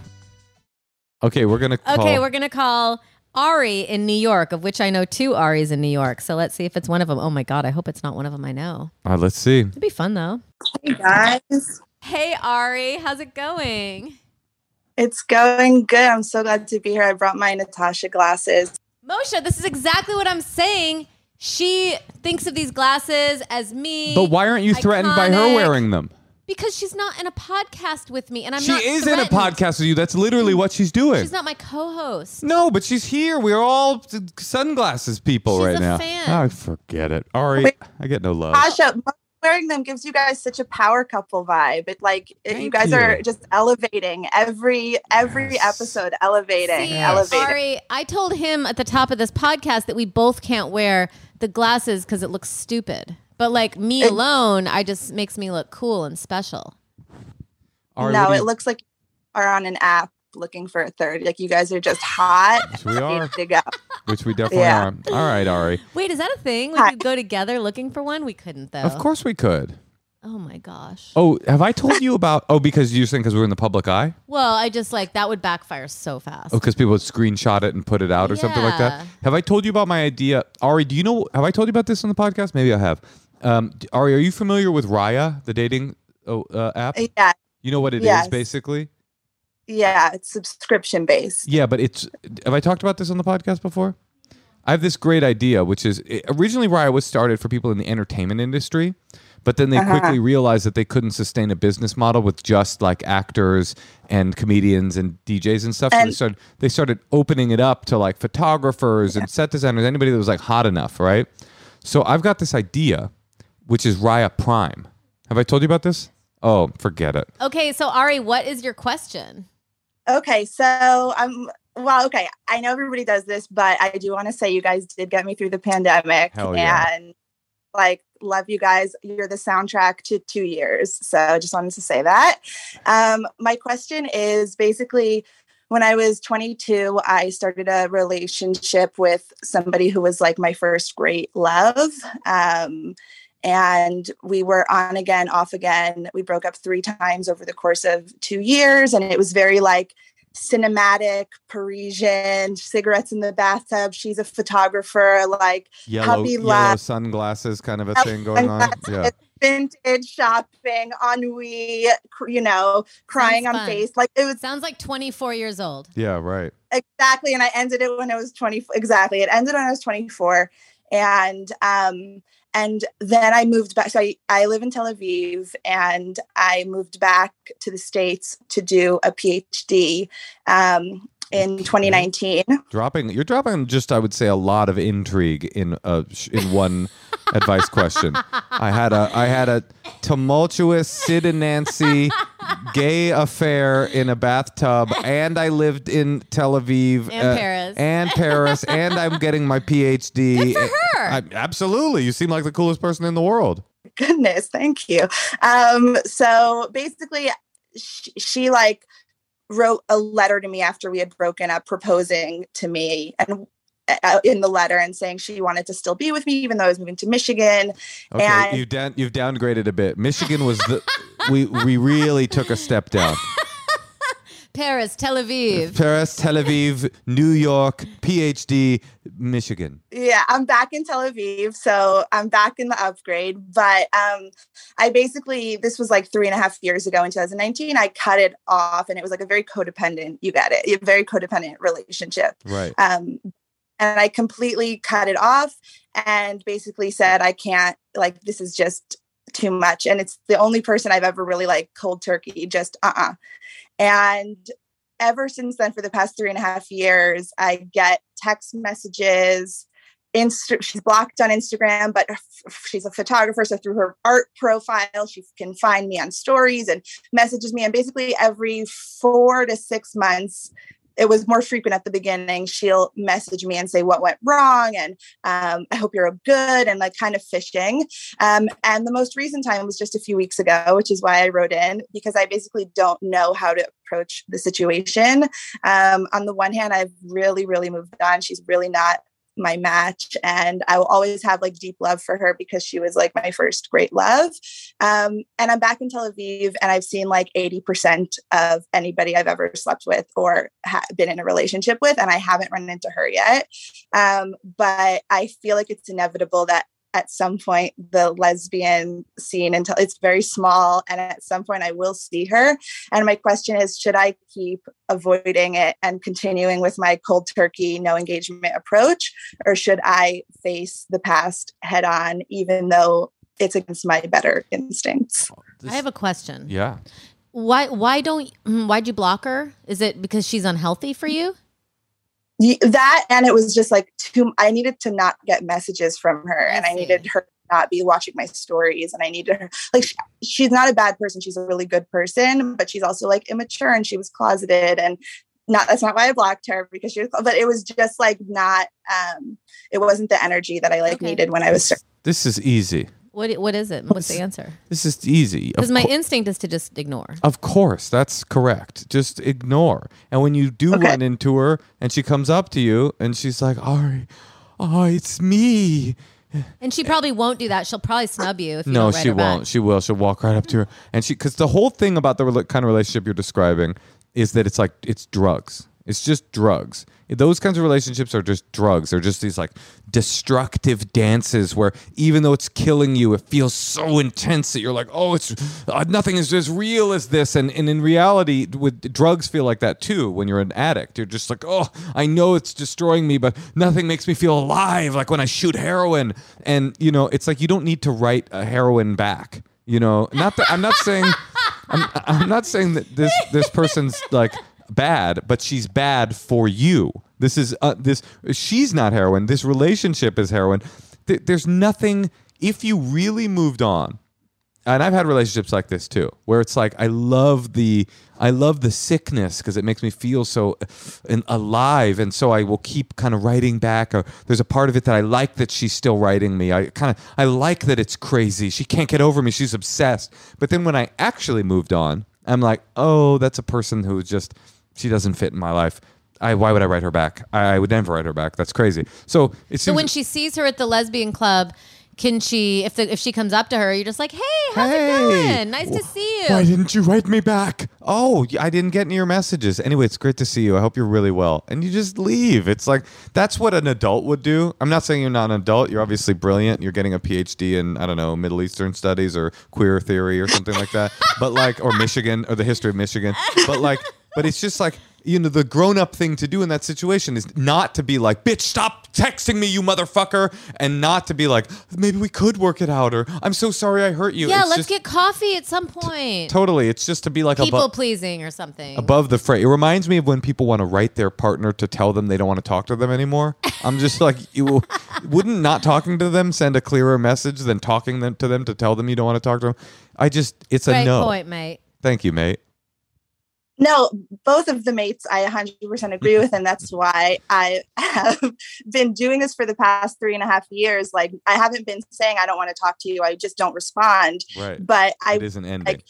Okay, we're going to call. Okay, we're going to call Ari in New York, of which I know two Aris in New York. So let's see if it's one of them. Oh my God, I hope it's not one of them I know. Uh, let's see. It'd be fun though. Hey guys, Hey Ari, how's it going? it's going good. I'm so glad to be here. I brought my Natasha glasses. Moshe, this is exactly what I'm saying. She thinks of these glasses as me. But why aren't you threatened by her wearing them? Because she's not in a podcast with me, and I'm she not. is in a threatened. podcast with you. That's literally what she's doing. She's not my co-host. no, but she's here. We're all sunglasses people She's right a now. fan. Oh, forget it. Ari, Wait. I get no love. Natasha, wearing them gives you guys such a power couple vibe. It like it, you Thank guys you. are just elevating every every Yes. episode, elevating, See, elevating. Ari, I told him at the top of this podcast that we both can't wear the glasses because it looks stupid. But like me It- alone, I just makes me look cool and special. Ari, no, what do it looks like you are on an app looking for a third. Like you guys are just hot. Yes, we are. to go. which we definitely Yeah. are. All right, Ari. Wait, is that a thing? We Hi. could go together looking for one. We couldn't though. Of course we could. Oh my gosh. Oh, have I told you about? Oh, because you're saying because we're in the public eye. Well, I just like that would backfire so fast. Oh, because people would screenshot it and put it out or something like that. Have I told you about my idea, Ari? Do you know? Have I told you about this on the podcast? Maybe I have. Um, Ari, are you familiar with Raya, the dating oh, uh, app? Yeah, You know what it is Yes. basically. yeah, it's subscription based. Yeah, but it's. Have I talked about this on the podcast before? I have this great idea, which is it, originally Raya was started for people in the entertainment industry, but then they Uh-huh. quickly realized that they couldn't sustain a business model with just like actors and comedians and DJs and stuff. So they started they started opening it up to like photographers and set designers, anybody that was like hot enough, right? So I've got this idea, which is Raya Prime. Have I told you about this? Oh, forget it. Okay, so Ari, what is your question? Okay, so I'm well, okay. I know everybody does this, but I do want to say you guys did get me through the pandemic Hell yeah. and like love you guys. You're the soundtrack to two years. So I just wanted to say that. Um, my question is basically when I was 22, I started a relationship with somebody who was like my first great love. Um, and we were on again, off again. We broke up three times over the course of two years, and it was very like cinematic, Parisian, cigarettes in the bathtub. She's a photographer, like Yellow, Puppy yellow lap. sunglasses kind of a thing going on. Yeah. vintage shopping, ennui, cr- you know, crying Sounds on fun. face. Like it was Sounds like 24 years old. Yeah, right. exactly and i ended it when i was 20 exactly it ended when i was 24 and um and then i moved back so i, I live in tel aviv and i moved back to the states to do a phd um in 2019 Dropping, you're dropping just, I would say, a lot of intrigue in uh, sh- in one advice question. I had a, I had a tumultuous Sid and Nancy gay affair in a bathtub, and I lived in Tel Aviv And Paris. and Paris, and I'm getting my PhD. Good for her. I, absolutely, you seem like the coolest person in the world. goodness thank you um so basically she, she like wrote a letter to me after we had broken up proposing to me and uh, in the letter and saying she wanted to still be with me even though i was moving to michigan Okay, And- you've down, you've downgraded a bit. Michigan was the we we really took a step down. Paris, Tel Aviv. Paris, Tel Aviv, New York, PhD, Michigan. yeah i'm back in tel aviv so i'm back in the upgrade but um i basically this was like three and a half years ago in 2019 i cut it off and it was like a very codependent you get it a very codependent relationship Right. um, and I completely cut it off and basically said, I can't, like, this is just too much. And it's the only person I've ever really like cold turkey, just uh uh And ever since then, for the past three and a half years, I get text messages Insta- she's blocked on Instagram, but f- she's a photographer. So through her art profile, she can find me on stories and messages me. And basically, every four to six months, it was more frequent at the beginning. She'll message me and say what went wrong, and um, I hope you're good, and like kind of fishing. Um, and the most recent time was just a few weeks ago, which is why I wrote in because I basically don't know how to approach the situation. Um, on the one hand, I've really, really moved on. She's really not my match and i will always have like deep love for her because she was like my first great love. Um, and i'm back in tel aviv and i've seen like 80% of anybody i've ever slept with or ha- been in a relationship with and i haven't run into her yet. Um, but i feel like it's inevitable that at some point the lesbian scene until it's very small and at some point i will see her and my question is should i keep avoiding it and continuing with my cold turkey no engagement approach or should i face the past head on even though it's against my better instincts I have a question. Yeah. Why why don't mm, why'd you block her? Is it because she's unhealthy for you? Y- that and it was just like too i needed to not get messages from her and i needed her not be watching my stories and i needed her like she, she's not a bad person she's a really good person but she's also like immature and she was closeted and not that's not why i blocked her because she was but it was just like not um it wasn't the energy that i like Okay. needed when i was This is easy. What what is it? What's the answer? This is easy. Because my instinct is to just ignore. Of course, that's correct. Just ignore. And when you do Okay. run into her and she comes up to you and she's like, Ari, oh, it's me. And she probably won't do that. She'll probably snub you if you No, don't write she her back. won't. She will. She'll walk right up to her. And she, because the whole thing about the rela- kind of relationship you're describing is that it's like, it's drugs. It's just drugs. Those kinds of relationships are just drugs. They're just these like destructive dances where even though it's killing you, it feels so intense that you're like, oh, it's uh, nothing is as real as this. And, and in reality, with drugs feel like that too. When you're an addict, you're just like, oh, I know it's destroying me, but nothing makes me feel alive. Like when I shoot heroin, and you know, it's like you don't need to write a heroin back. You know, not that I'm not saying, I'm, I'm not saying that this this person's like bad, but she's bad for you. This is uh, this. She's not heroin. This relationship is heroin. Th- there's nothing. If you really moved on, and I've had relationships like this too, where it's like I love the I love the sickness because it makes me feel so alive, and so I will keep kind of writing back. Or there's a part of it that I like that she's still writing me. I kind of I like that it's crazy. She can't get over me. She's obsessed. But then when I actually moved on, I'm like, oh, that's a person who just she doesn't fit in my life. I, why would I write her back? I, I would never write her back. That's crazy. So it So seems when she sees her at the lesbian club, can she if the if she comes up to her, you're just like, hey, how's it going? Nice to see you. Why didn't you write me back? Oh, I didn't get any of your messages. Anyway, it's great to see you. I hope you're really well. And you just leave. It's like that's what an adult would do. I'm not saying you're not an adult. You're obviously brilliant. You're getting a PhD in I don't know Middle Eastern studies or queer theory or something like that. But like or Michigan or the history of Michigan. But like but it's just like you know the grown-up thing to do in that situation is not to be like bitch stop texting me you motherfucker and not to be like maybe we could work it out or i'm so sorry i hurt you yeah, It's let's just- get coffee at some point. Totally. It's just to be like People above, pleasing or something. above the fray. It reminds me of when people want to write their partner to tell them they don't want to talk to them anymore. I'm just like, you wouldn't not talking to them send a clearer message than talking them to them to tell them you don't want to talk to them. I just, it's a Great no. point, mate. Thank you, mate. No, both of the mates I 100% agree with. And that's why I have been doing this for the past three and a half years. Like, I haven't been saying I don't want to talk to you, I just don't respond. Right. But I it isn't ending.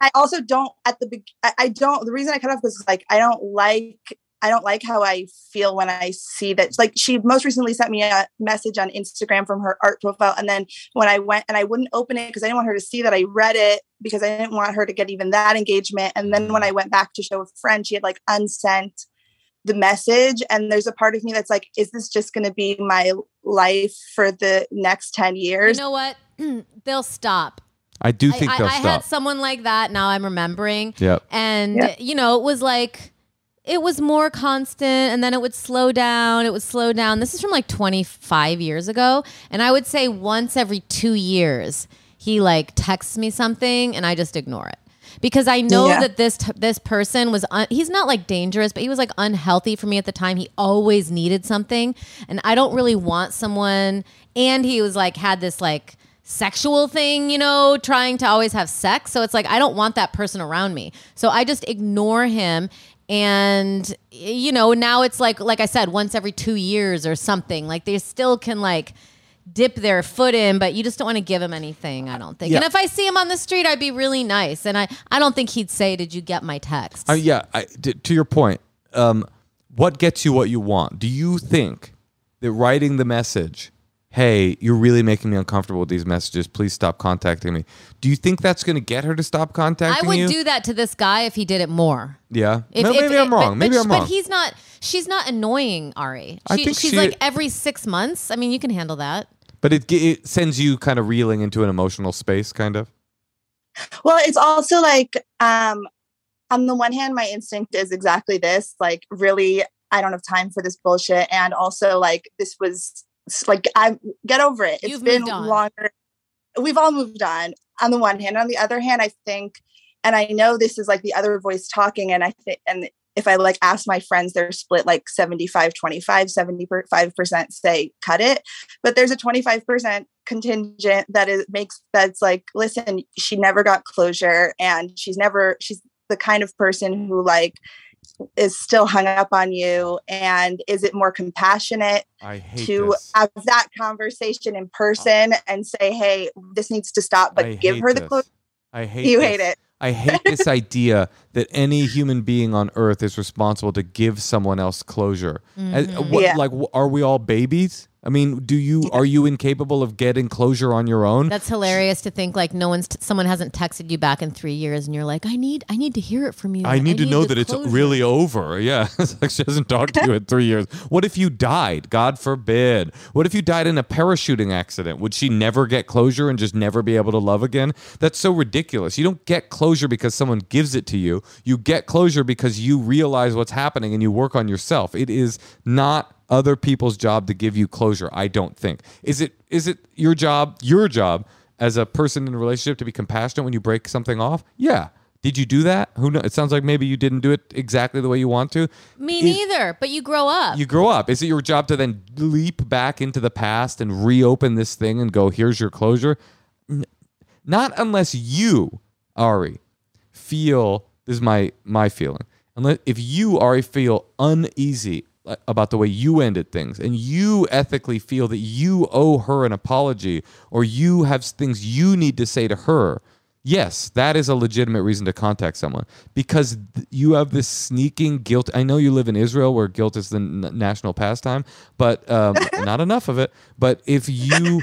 I also don't at the. I, I don't. The reason I cut off was like I don't like. I don't like how I feel when I see that. Like she most recently sent me a message on Instagram from her art profile, and then when I went and I wouldn't open it because I didn't want her to see that I read it because I didn't want her to get even that engagement. And then when I went back to show a friend, she had like unsent the message, and there's a part of me that's like, is this just going to be my life for the next ten years? You know what? They'll stop. I do think I, they'll I had someone like that. Now I'm remembering. Yep. And Yeah. you know, it was like it was more constant and then it would slow down. It would slow down. This is from like 25 years ago. And I would say once every two years, he like texts me something and I just ignore it. because I know Yeah. that this t- this person was un- he's not like dangerous, but he was like unhealthy for me at the time. He always needed something, and I don't really want someone. And he was like had this like sexual thing, you know, trying to always have sex. So it's like I don't want that person around me. So I just ignore him. And you know, now it's like like I said, once every two years or something. Like they still can like dip their foot in, but you just don't want to give him anything, I don't think. Yeah. And if I see him on the street, I'd be really nice. And I, I don't think he'd say, Did you get my text? Uh, yeah, I, to your point, um, what gets you what you want? Do you think that writing the message, "Hey, you're really making me uncomfortable with these messages. Please stop contacting me." Do you think that's going to get her to stop contacting I would you? do that to this guy if he did it more. yeah, If- No, if- maybe if- I'm wrong. But, maybe but, I'm wrong. but he's not. She's not annoying Ari. I think she's she- like every six months. I mean, you can handle that. But it, it sends you kind of reeling into an emotional space, kind of. Well, it's also like um on the one hand, my instinct is exactly this, like really I don't have time for this bullshit. And also like this was like I get over it. It's You've been longer. We've all moved on on the one hand. On the other hand, I think and I know this is like the other voice talking, and I think and if I like ask my friends, they're split like 75, 25, 75% say cut it. But there's a 25% contingent that is makes that's like, listen, she never got closure and she's never she's the kind of person who like is still hung up on you and is it more compassionate to this. have that conversation in person and say hey this needs to stop but I give hate her the this. closure I hate. you this. hate it I hate this idea that any human being on earth is responsible to give someone else closure. Mm-hmm. what- Yeah. Like, are we all babies? I mean, do you are you incapable of getting closure on your own? That's hilarious to think like no one's t- someone hasn't texted you back in three years, and you're like, I need I need to hear it from you. I need to know that it's really over. Yeah. Like she hasn't talked to you in three years. What if you died? God forbid. What if you died in a parachuting accident? Would she never get closure and just never be able to love again? That's so ridiculous. You don't get closure because someone gives it to you. You get closure because you realize what's happening and you work on yourself. It is not other people's job to give you closure, I don't think. Is it is it your job, your job as a person in a relationship to be compassionate when you break something off? Yeah. Did you do that? Who knows? It sounds like maybe you didn't do it exactly the way you want to. Me neither. But you grow up. You grow up. Is it your job to then leap back into the past and reopen this thing and go, here's your closure? N- not unless you, Ari, feel this is my my feeling. Unless if you, Ari, feel uneasy about the way you ended things and you ethically feel that you owe her an apology or you have things you need to say to her Yes, that is a legitimate reason to contact someone because you have this sneaking guilt. I know you live in Israel where guilt is the n- national pastime, but um, not enough of it. But if you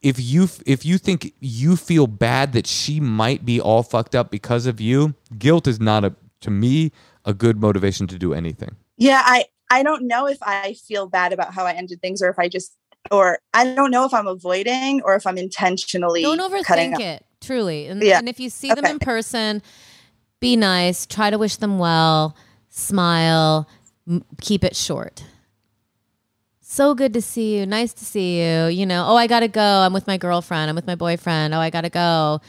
if you if you think you feel bad that she might be all fucked up because of you, guilt is not a to me a good motivation to do anything. yeah i i don't know if i feel bad about how i ended things or if i just or i don't know if i'm avoiding or if i'm intentionally Don't cutting overthink up. it. Truly. And, Yeah. and if you see them in person, be nice. Try to wish them well. Smile. M- keep it short. So good to see you. Nice to see you. You know, oh, I got to go. I'm with my girlfriend. I'm with my boyfriend. Oh, I got to go.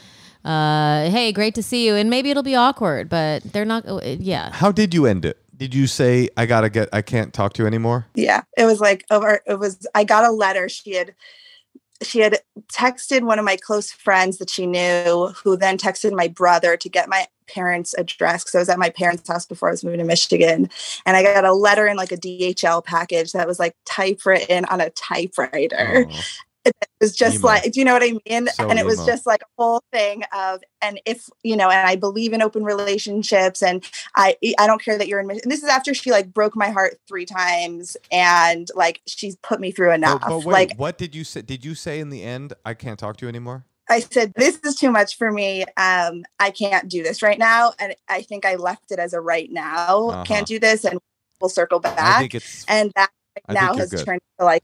Uh, hey, great to see you. And maybe it'll be awkward, but they're not. oh, Yeah. How did you end it? Did you say I gotta get I can't talk to you anymore? yeah it was like oh, over it was i got a letter she had she had texted one of my close friends that she knew who then texted my brother to get my parents address because i was at my parents house before i was moving to michigan and i got a letter in like a dhl package that was like typewritten on a typewriter Oh. It was just Emo. like do you know what i mean So and it was emo. just like a whole thing of and if you know and i believe in open relationships and i i don't care that you're in and this is after she like broke my heart three times and like she's put me through enough But, but wait, like what did you say? Did you say in the end I can't talk to you anymore? i said this is too much for me um i can't do this right now and i think i left it as a right now Uh-huh. can't do this and we'll circle back and that I now has good. turned to like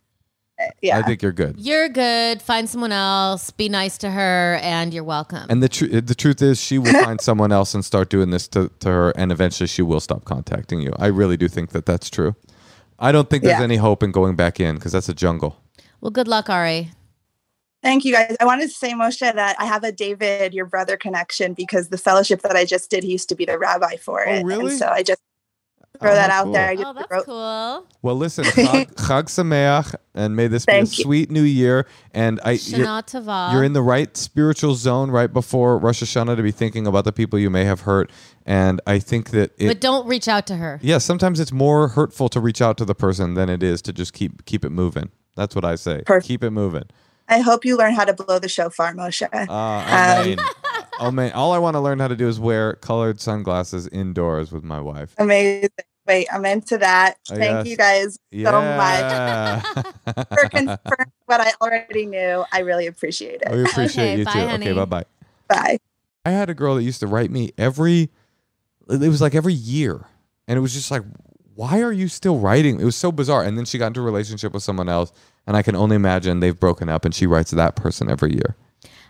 yeah I think you're good. You're good. Find someone else. Be nice to her, and you're welcome. And the truth, the truth is, she will find someone else and start doing this to, to her, and eventually she will stop contacting you. I really do think that that's true. I don't think there's Yeah. any hope in going back in because that's a jungle. well, good luck, Ari. Thank you guys. I wanted to say, Moshe, that I have a David, your brother connection because the fellowship that I just did, he used to be the rabbi for Oh, it. really? And so I just throw Oh, that how out there. I cool. just Oh, that's wrote, cool. Well, listen, Chag, Chag Sameach, and may this Thank be a you. sweet new year. And I, you're, you're in the right spiritual zone right before Rosh Hashanah to be thinking about the people you may have hurt. And I think that it, but don't reach out to her. yeah, sometimes it's more hurtful to reach out to the person than it is to just keep keep it moving. That's what I say. Perfect. Keep it moving. I hope you learn how to blow the shofar, Moshe. Uh, Um, amen. amen. All I want to learn how to do is wear colored sunglasses indoors with my wife. Amazing. Wait, I'm into that. Oh, Thank yes. you guys so much for confirming what I already knew. I really appreciate it. we appreciate Okay, you bye, too. honey. Okay, bye bye. Bye. I had a girl that used to write me every it was like every year. And it was just like, why are you still writing? It was so bizarre. And then she got into a relationship with someone else, and I can only imagine they've broken up and she writes that person every year.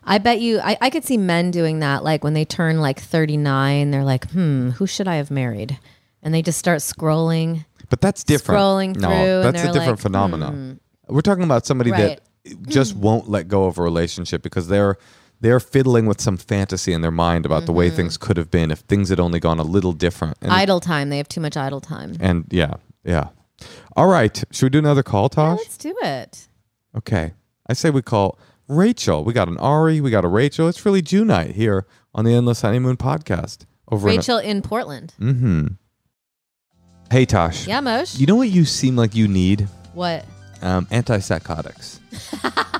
I bet you, I, I could see men doing that. Like when they turn like 39, they're like, hmm, who should I have married? And they just start scrolling. But that's different. Scrolling no, through and that's a different like, phenomenon. We're talking about somebody Right. that just won't let go of a relationship because they're they're fiddling with some fantasy in their mind about the way Mm-hmm. things could have been if things had only gone a little different. And, idle time. They have too much idle time. and yeah, yeah. All right. Should we do another call, Tosh? Yeah, let's do it. Okay. I say we call Rachel. We got an Ari, we got a Rachel. It's really June night here on the Endless Honeymoon podcast. Over Rachel in Portland. in mm-hmm. Hey Tosh. Yeah, Mosh. You know what you seem like you need? what? Um, antipsychotics.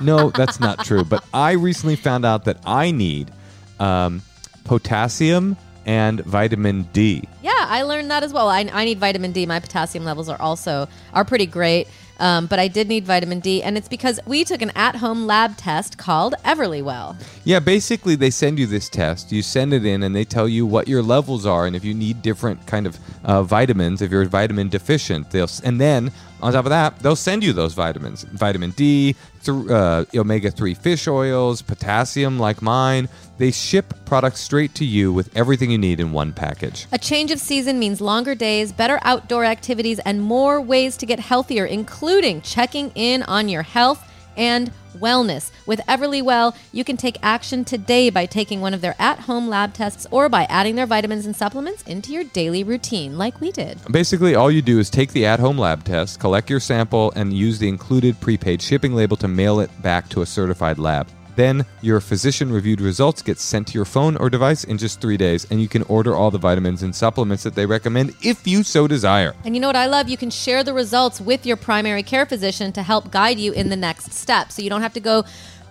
no, that's not true. But I recently found out that I need um, potassium and vitamin D. Yeah, I learned that as well. I, I need vitamin D. My potassium levels are also are pretty great, um, but I did need vitamin D, and it's because we took an at-home lab test called Everlywell. Yeah, basically they send you this test. You send it in, and they tell you what your levels are, and if you need different kind of uh, vitamins, if you're vitamin deficient, they'll and then on top of that, they'll send you those vitamins: vitamin D, th- uh, omega-3 fish oils, potassium, like mine. They ship products straight to you with everything you need in one package. A change of season means longer days, better outdoor activities, and more ways to get healthier, including checking in on your health and wellness. With Everlywell, you can take action today by taking one of their at-home lab tests or by adding their vitamins and supplements into your daily routine, like we did. Basically, all you do is take the at home lab test, collect your sample, and use the included prepaid shipping label to mail it back to a certified lab. Then, your physician reviewed results get sent to your phone or device in just three days, and you can order all the vitamins and supplements that they recommend if you so desire. And you know what I love? You can share the results with your primary care physician to help guide you in the next step. So you don't have to go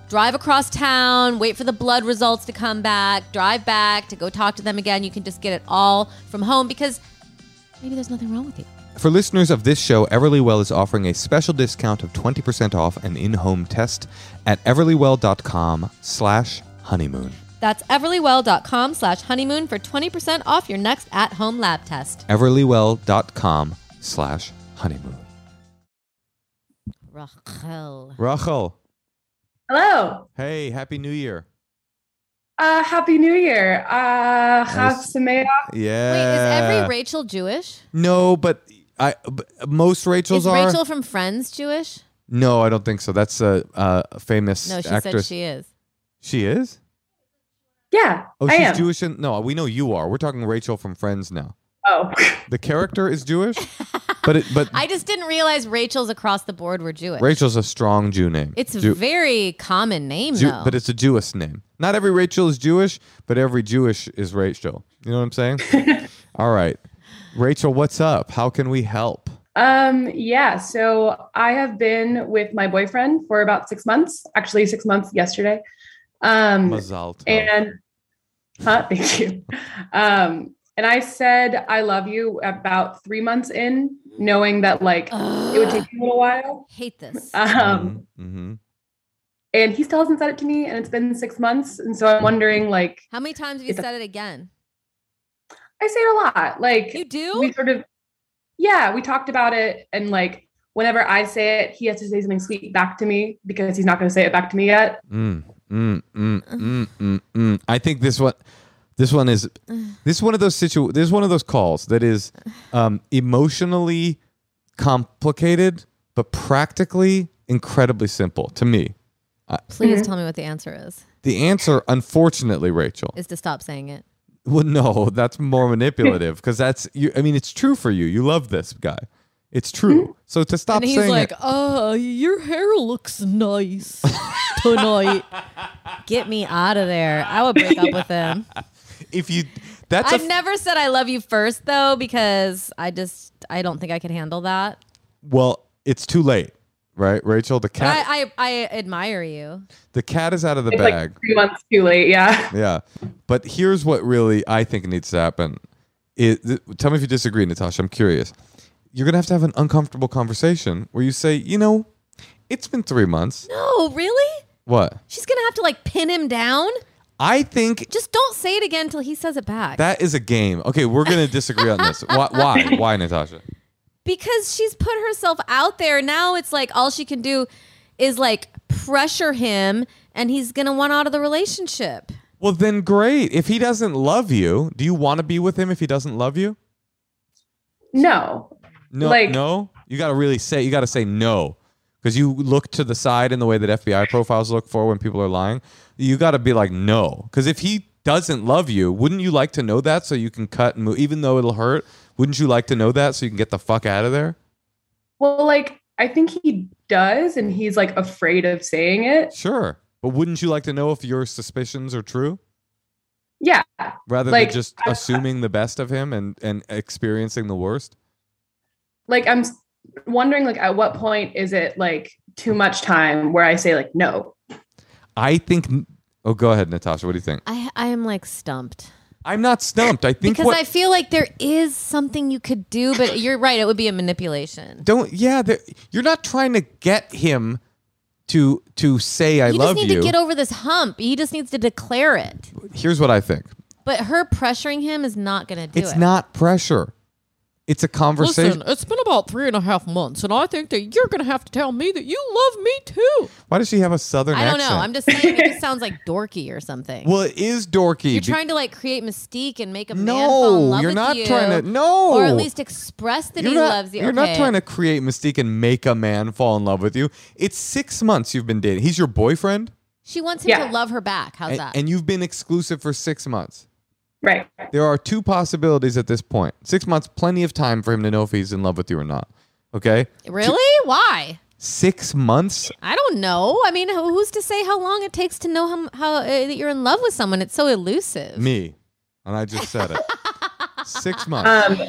drive across town, wait for the blood results to come back, drive back to go talk to them again. You can just get it all from home because maybe there's nothing wrong with you. For listeners of this show, Everlywell is offering a special discount of 20% off an in-home test at everlywell.com slash honeymoon. That's everlywell.com slash honeymoon for 20% off your next at-home lab test. everlywell.com slash honeymoon. Rachel. Rachel, Hello. hey, happy new year. Uh, Happy New Year. Uh, Chag Nice. Sameach. Yeah. Wait, is every Rachel Jewish? No, but I b- most Rachels Is are. Rachel from Friends Jewish? No, I don't think so. That's a, a famous No, she actress. said she is. She is. Yeah, Oh, I she's am. Jewish. And no, we know you are. We're talking Rachel from Friends now. Oh, The character is Jewish, but it, but I just didn't realize Rachel's across the board were Jewish. Rachel's a strong Jew name. It's a Jew- very common name, Jew- though. but it's a Jewish name. Not every Rachel is Jewish, but every Jewish is Rachel. You know what I'm saying? All right, Rachel, what's up? How can we help? um, yeah. So I have been with my boyfriend for about six months. Actually, six months yesterday. Um, Mazal tov. and huh, thank you. Um, and I said I love you about three months in, knowing that like it would take Ugh, a little while. hate this. Um, mm-hmm. and he still hasn't said it to me, and it's been six months, and so I'm wondering like How many times have you said it again? I say it a lot. Like You do? we sort of yeah we talked about it and like whenever i say it he has to say something sweet back to me because he's not going to say it back to me yet Mm, mm, mm, mm, mm, mm. I think this one, this one is, this is one of those situ. This is one of those calls that is um, emotionally complicated, but practically incredibly simple to me. Please tell me what the answer is. The answer, unfortunately, Rachel, Is to stop saying it. Well, no, that's more manipulative because that's you. I mean, it's true for you. You love this guy. It's true. Mm-hmm. So to stop and he's saying like, it, "Oh, your hair looks nice tonight. Get me out of there. I would break up with him. if you, that's I've never said I love you first though, because I just I don't think I could handle that. well, it's too late, right, Rachel? The cat, I, I, I admire you. the cat is out of the It's bag. like three months too late. Yeah. Yeah. But here's what really I think needs to happen. It, th- tell me if you disagree, Natasha. I'm curious. You're going to have to have an uncomfortable conversation where you say, you know, it's been three months. No, really? What? She's gonna have to like pin him down. I think Just don't say it again until he says it back. that is a game. Okay, we're going to disagree on this. Why? Why, why Natasha? Because she's put herself out there. Now it's like all she can do is like pressure him, and he's gonna want out of the relationship. Well, then great. If he doesn't love you, do you want to be with him if he doesn't love you? No. No, Like- no. You got to really say. You got to say no, because you look to the side in the way that FBI profiles look for when people are lying. You got to be like no, because if he doesn't love you, wouldn't you like to know that so you can cut and move, even though it'll hurt? Wouldn't you like to know that so you can get the fuck out of there? Well, like I think he does, and he's like afraid of saying it. Sure, but wouldn't you like to know if your suspicions are true Yeah. rather Like, than just I- assuming the best of him and and experiencing the worst? Like I'm wondering, like at what point is it like too much time where I say like no? I think. Oh, go ahead, Natasha. What do you think? I I am like stumped I'm not stumped. I think because what I feel like there is something you could do, but you're right. It would be a manipulation. don't. Yeah, you're not trying to get him to to say I you love you. You just need to get over this hump. He just needs to declare it. Here's what I think. But her pressuring him is not going to do it's it. not pressure. It's a conversation. Listen, it's been about three and a half months, and I think that you're going to have to tell me that you love me too. Why does she have a southern I don't accent? know. I'm just saying it just sounds like dorky or something. well, it is dorky. you're be- trying to like create mystique and make a man fall in no, love you're with not you, trying to. No, or at least express that you're he not, loves you. You're not trying to create mystique and make a man fall in love with you. It's six months you've been dating. He's your boyfriend, She wants him Yeah. to love her back. How's and, that? and you've been exclusive for six months. Right. There are two possibilities at this point. Six months, plenty of time for him to know if he's in love with you or not. Okay, really? Why? six months. I don't know. I mean, who's to say how long it takes to know how, how uh, that you're in love with someone? It's so elusive. Me, and I just said it. six months. Um,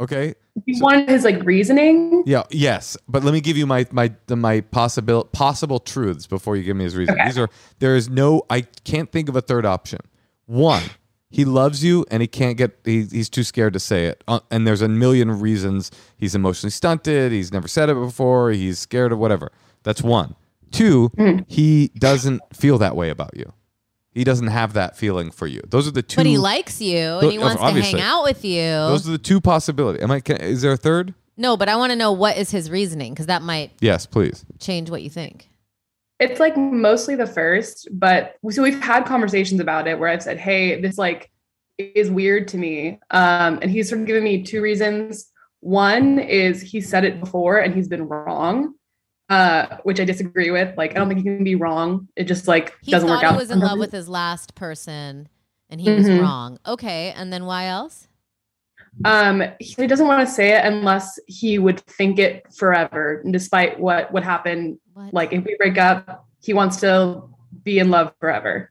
Okay. you wanted his like reasoning. Yeah. Yes. But let me give you my my the, my possible possible truths before you give me his reason. Okay. These are there is no I can't think of a third option. One, he loves you and he can't get he, he's too scared to say it. Uh, and there's a million reasons. He's emotionally stunted. He's never said it before. He's scared of whatever. That's one. Two, he doesn't feel that way about you. He doesn't have that feeling for you. Those are the two. but he likes you and he wants to hang out with you. Those are the two possibilities. Am I? Can, is there a third? no, but I want to know what is his reasoning because that might Yes, please. change what you think. It's like mostly the first, but so we've had conversations about it where I've said, "Hey, this like is weird to me," um, and he's sort of given me two reasons. One is he said it before and he's been wrong, uh, which I disagree with. Like, I don't think he can be wrong. It just like He doesn't thought work out. he was in love with his last person and he was Mhm. wrong. Okay, and then why else? Um, he doesn't want to say it unless he would think it forever, despite what would happen. What? Like, if we break up, he wants to be in love forever.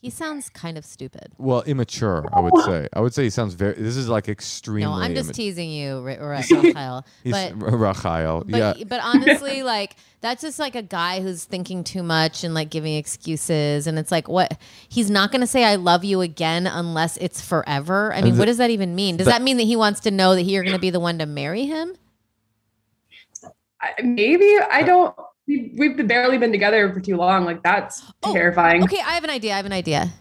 He sounds kind of stupid. Well, immature, I would say. I would say he sounds very. This is like extremely. No, I'm just imma- teasing you, Ra- Ra- Raphael. He's but Rachael. but, yeah. but honestly, like that's just like a guy who's thinking too much and like giving excuses. And it's like, what? He's not going to say "I love you" again unless it's forever. I mean, the- what does that even mean? Does the- that mean that he wants to know that you're going to be the one to marry him? I, maybe I don't. We've, we've barely been together for too long. Like that's Oh, terrifying. Okay, I have an idea. I have an idea.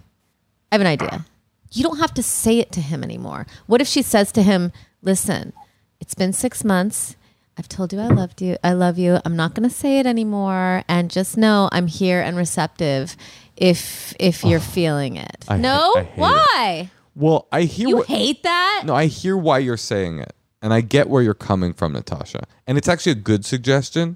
I have an idea. You don't have to say it to him anymore. What if she says to him, "Listen, it's been 6 months. I've told you I loved you. I love you. I'm not going to say it anymore and just know I'm here and receptive if if you're feeling it." I ha- no? I hate it. Why? well, I hear. You what, hate that? no, I hear why you're saying it, and I get where you're coming from, Natasha. And it's actually a good suggestion,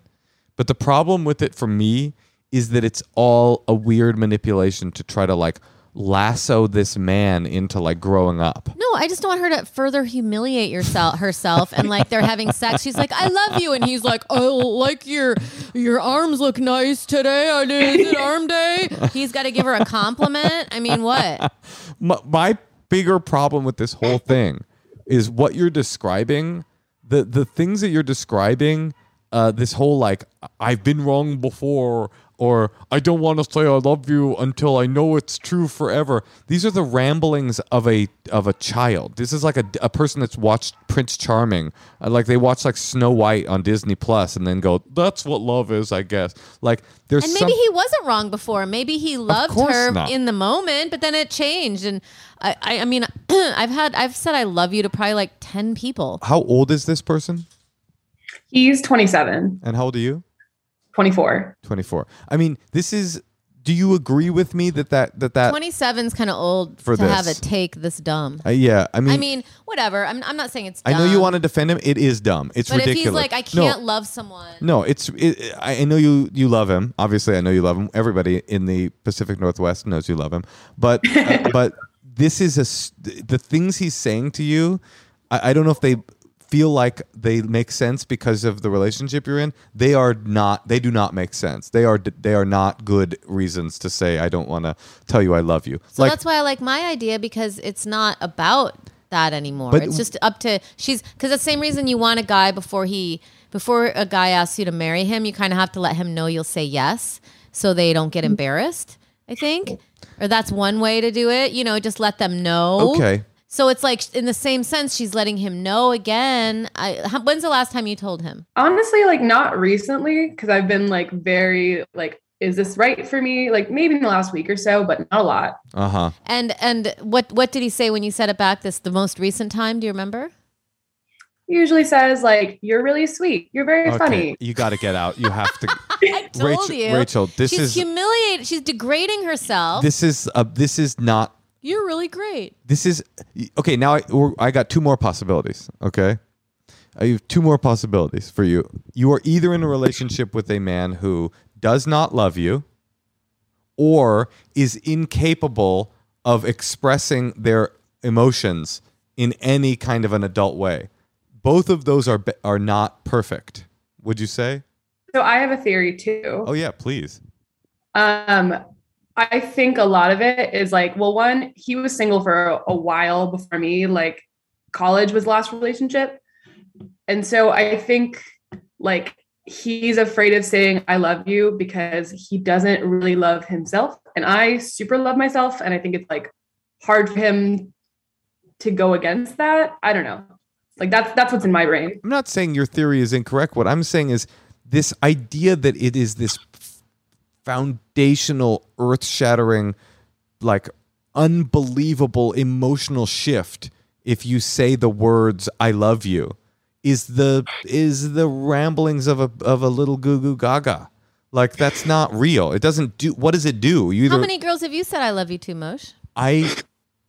but the problem with it for me is that it's all a weird manipulation to try to like lasso this man into like growing up. No, I just don't want her to further humiliate yourself herself and like they're having sex. She's like, I love you. And he's like, Oh, like your your arms look nice today. I did is it arm day. He's gotta give her a compliment. I mean, what? my, my bigger problem with this whole thing is what you're describing the the things that you're describing uh, this whole like i've been wrong before or i don't want to say i love you until i know it's true forever these are the ramblings of a of a child this is like a, a person that's watched prince charming uh, like they watch like snow white on disney plus and then go that's what love is i guess like there's And some maybe he wasn't wrong before. Maybe he loved her not. in the moment, but then it changed. And I, I, I mean, I've had, I've said I love you to probably like 10 people. how old is this person He's 27, and how old are you 24. 24 i mean this is do you agree with me that that that that 27's kind of old For to have a take this dumb. uh, yeah i mean I mean, whatever. I'm, I'm not saying it's dumb. I know you want to defend him it is dumb it's But ridiculous if he's like, I can't love someone. no it's it, i I know you you love him obviously i know you love him everybody in the pacific northwest knows you love him but uh, but this is a the things he's saying to you I, I don't know if they feel like they make sense because of the relationship you're in they are not they do not make sense they are they are not good reasons to say i don't want to tell you i love you So like that's why I like my idea because it's not about that anymore. But- it's just up to she's because the same reason you want a guy before he before a guy asks you to marry him, you kind of have to let him know you'll say yes so they don't get mm. embarrassed. I think, or that's one way to do it. You know, just let them know. okay So it's like in the same sense, she's letting him know again. I, when's the last time you told him? Honestly, like not recently, because I've been like very like, is this right for me? Like maybe in the last week or so, but not a lot. uh-huh And and what what did he say when you said it back? This the most recent time. Do you remember? He usually says like, "You're really sweet. You're very okay funny." you got to get out you have to I told Rachel, you. Rachel, this she's is humiliated. She's degrading herself. this is uh, this is not You're really great. this is okay. Now I we're, I got two more possibilities. Okay, I have two more possibilities for you. You are either in a relationship with a man who does not love you, or is incapable of expressing their emotions in any kind of an adult way. Both of those are are not perfect. Would you say? So I have a theory too. Oh yeah, please. Um, I think a lot of it is like, well, one, he was single for a, while before me. Like, college was last relationship, and so I think like he's afraid of saying "I love you" because he doesn't really love himself, and I super love myself, and I think it's like hard for him to go against that. I don't know. Like that's that's what's in my brain. I'm not saying your theory is incorrect. What I'm saying is this idea that it is this foundational, earth shattering, like unbelievable emotional shift if you say the words "I love you" is the is the ramblings of a of a little goo goo gaga. Like that's not real. It doesn't do. What does it do? You How many girls have you said I love you to, Mosh? I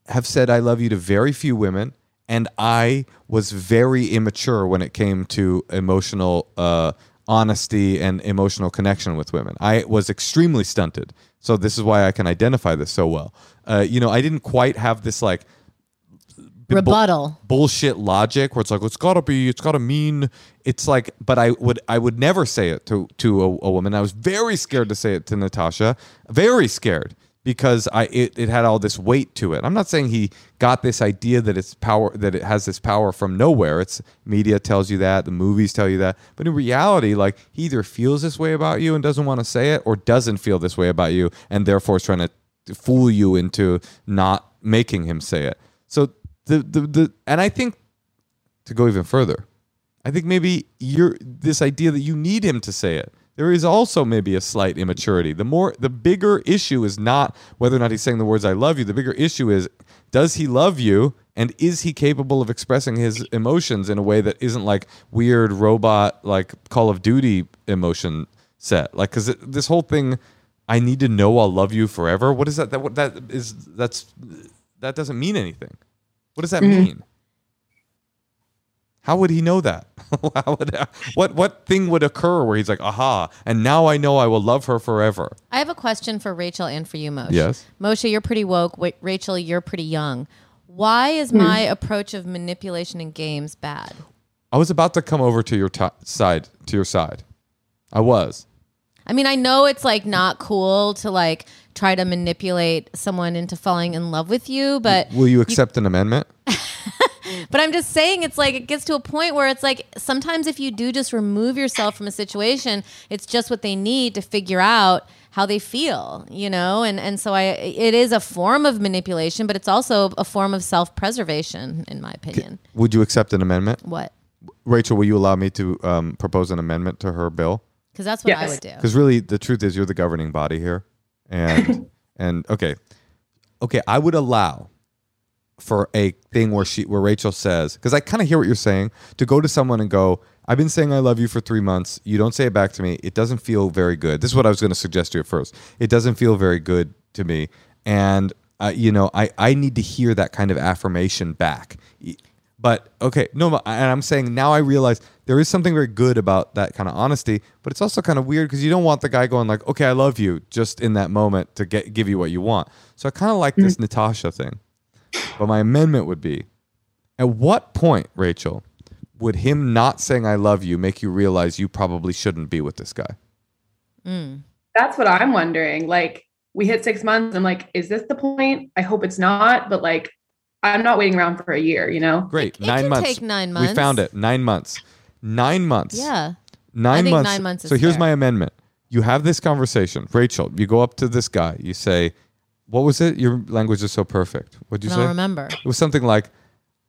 have said I love you to very few women, and I was very immature when it came to emotional uh, honesty and emotional connection with women. I was extremely stunted. So this is why I can identify this so well. Uh, you know, I didn't quite have this like bu- Rebuttal. bullshit logic where it's like it's gotta be it's gotta mean it's like but i would i would never say it to to a, a woman i was very scared to say it to natasha very scared because i it, it had all this weight to it. I'm not saying he got this idea that it's power that it has this power from nowhere. It's media tells you that the movies tell you that. But in reality like he either feels this way about you and doesn't want to say it or doesn't feel this way about you and therefore is trying to fool you into not making him say it. So the the, the and I think to go even further, I think maybe you're this idea that you need him to say it. There is also maybe a slight immaturity. The more the bigger issue is not whether or not he's saying the words I love you. The bigger issue is does he love you and is he capable of expressing his emotions in a way that isn't like weird robot like Call of Duty emotion set. Like cuz this whole thing I need to know I'll love you forever. What is that that what that is that's that doesn't mean anything. What does that mm-hmm. mean? How would he know that? How would, what what thing would occur where he's like, aha, and now I know I will love her forever? I have a question for Rachel and for you, Moshe. Yes. Moshe, you're pretty woke. Wait, Rachel, you're pretty young. Why is hmm. my approach of manipulation in games bad? I was about to come over to your ti side, to your side. I was. I mean, I know it's like not cool to like try to manipulate someone into falling in love with you, but Will you accept an amendment? but I'm just saying it's like it gets to a point where it's like sometimes if you do just remove yourself from a situation, it's just what they need to figure out how they feel, you know? And and so I it is a form of manipulation, but it's also a form of self-preservation in my opinion. Would you accept an amendment? What? Rachel, will you allow me to um, propose an amendment to her bill? Cuz that's what I would do. Because really, the truth is, you're the governing body here, and and okay, okay, I would allow for a thing where she where Rachel says, because I kind of hear what you're saying, to go to someone and go, I've been saying I love you for three months. You don't say it back to me. It doesn't feel very good. This is what I was going to suggest to you at first. It doesn't feel very good to me, and uh, you know, I I need to hear that kind of affirmation back. But okay, no, and I'm saying now I realize there is something very good about that kind of honesty, but it's also kind of weird because you don't want the guy going like, "Okay, I love you," just in that moment to get give you what you want. So I kind of like this Natasha thing. But my amendment would be, at what point, Rachel, would him not saying "I love you" make you realize you probably shouldn't be with this guy? Mm. That's what I'm wondering. Like, we hit six months. I'm like, is this the point? I hope it's not. But like, I'm not waiting around for a year. You know? Great, It nine can months. take 9 We found it. Nine months. Nine months. Yeah. Nine think months. nine months is so here's fair. my amendment. You have this conversation, Rachel. You go up to this guy. You say, "What was it? Your language is so perfect." What'd I you don't say? remember. It was something like,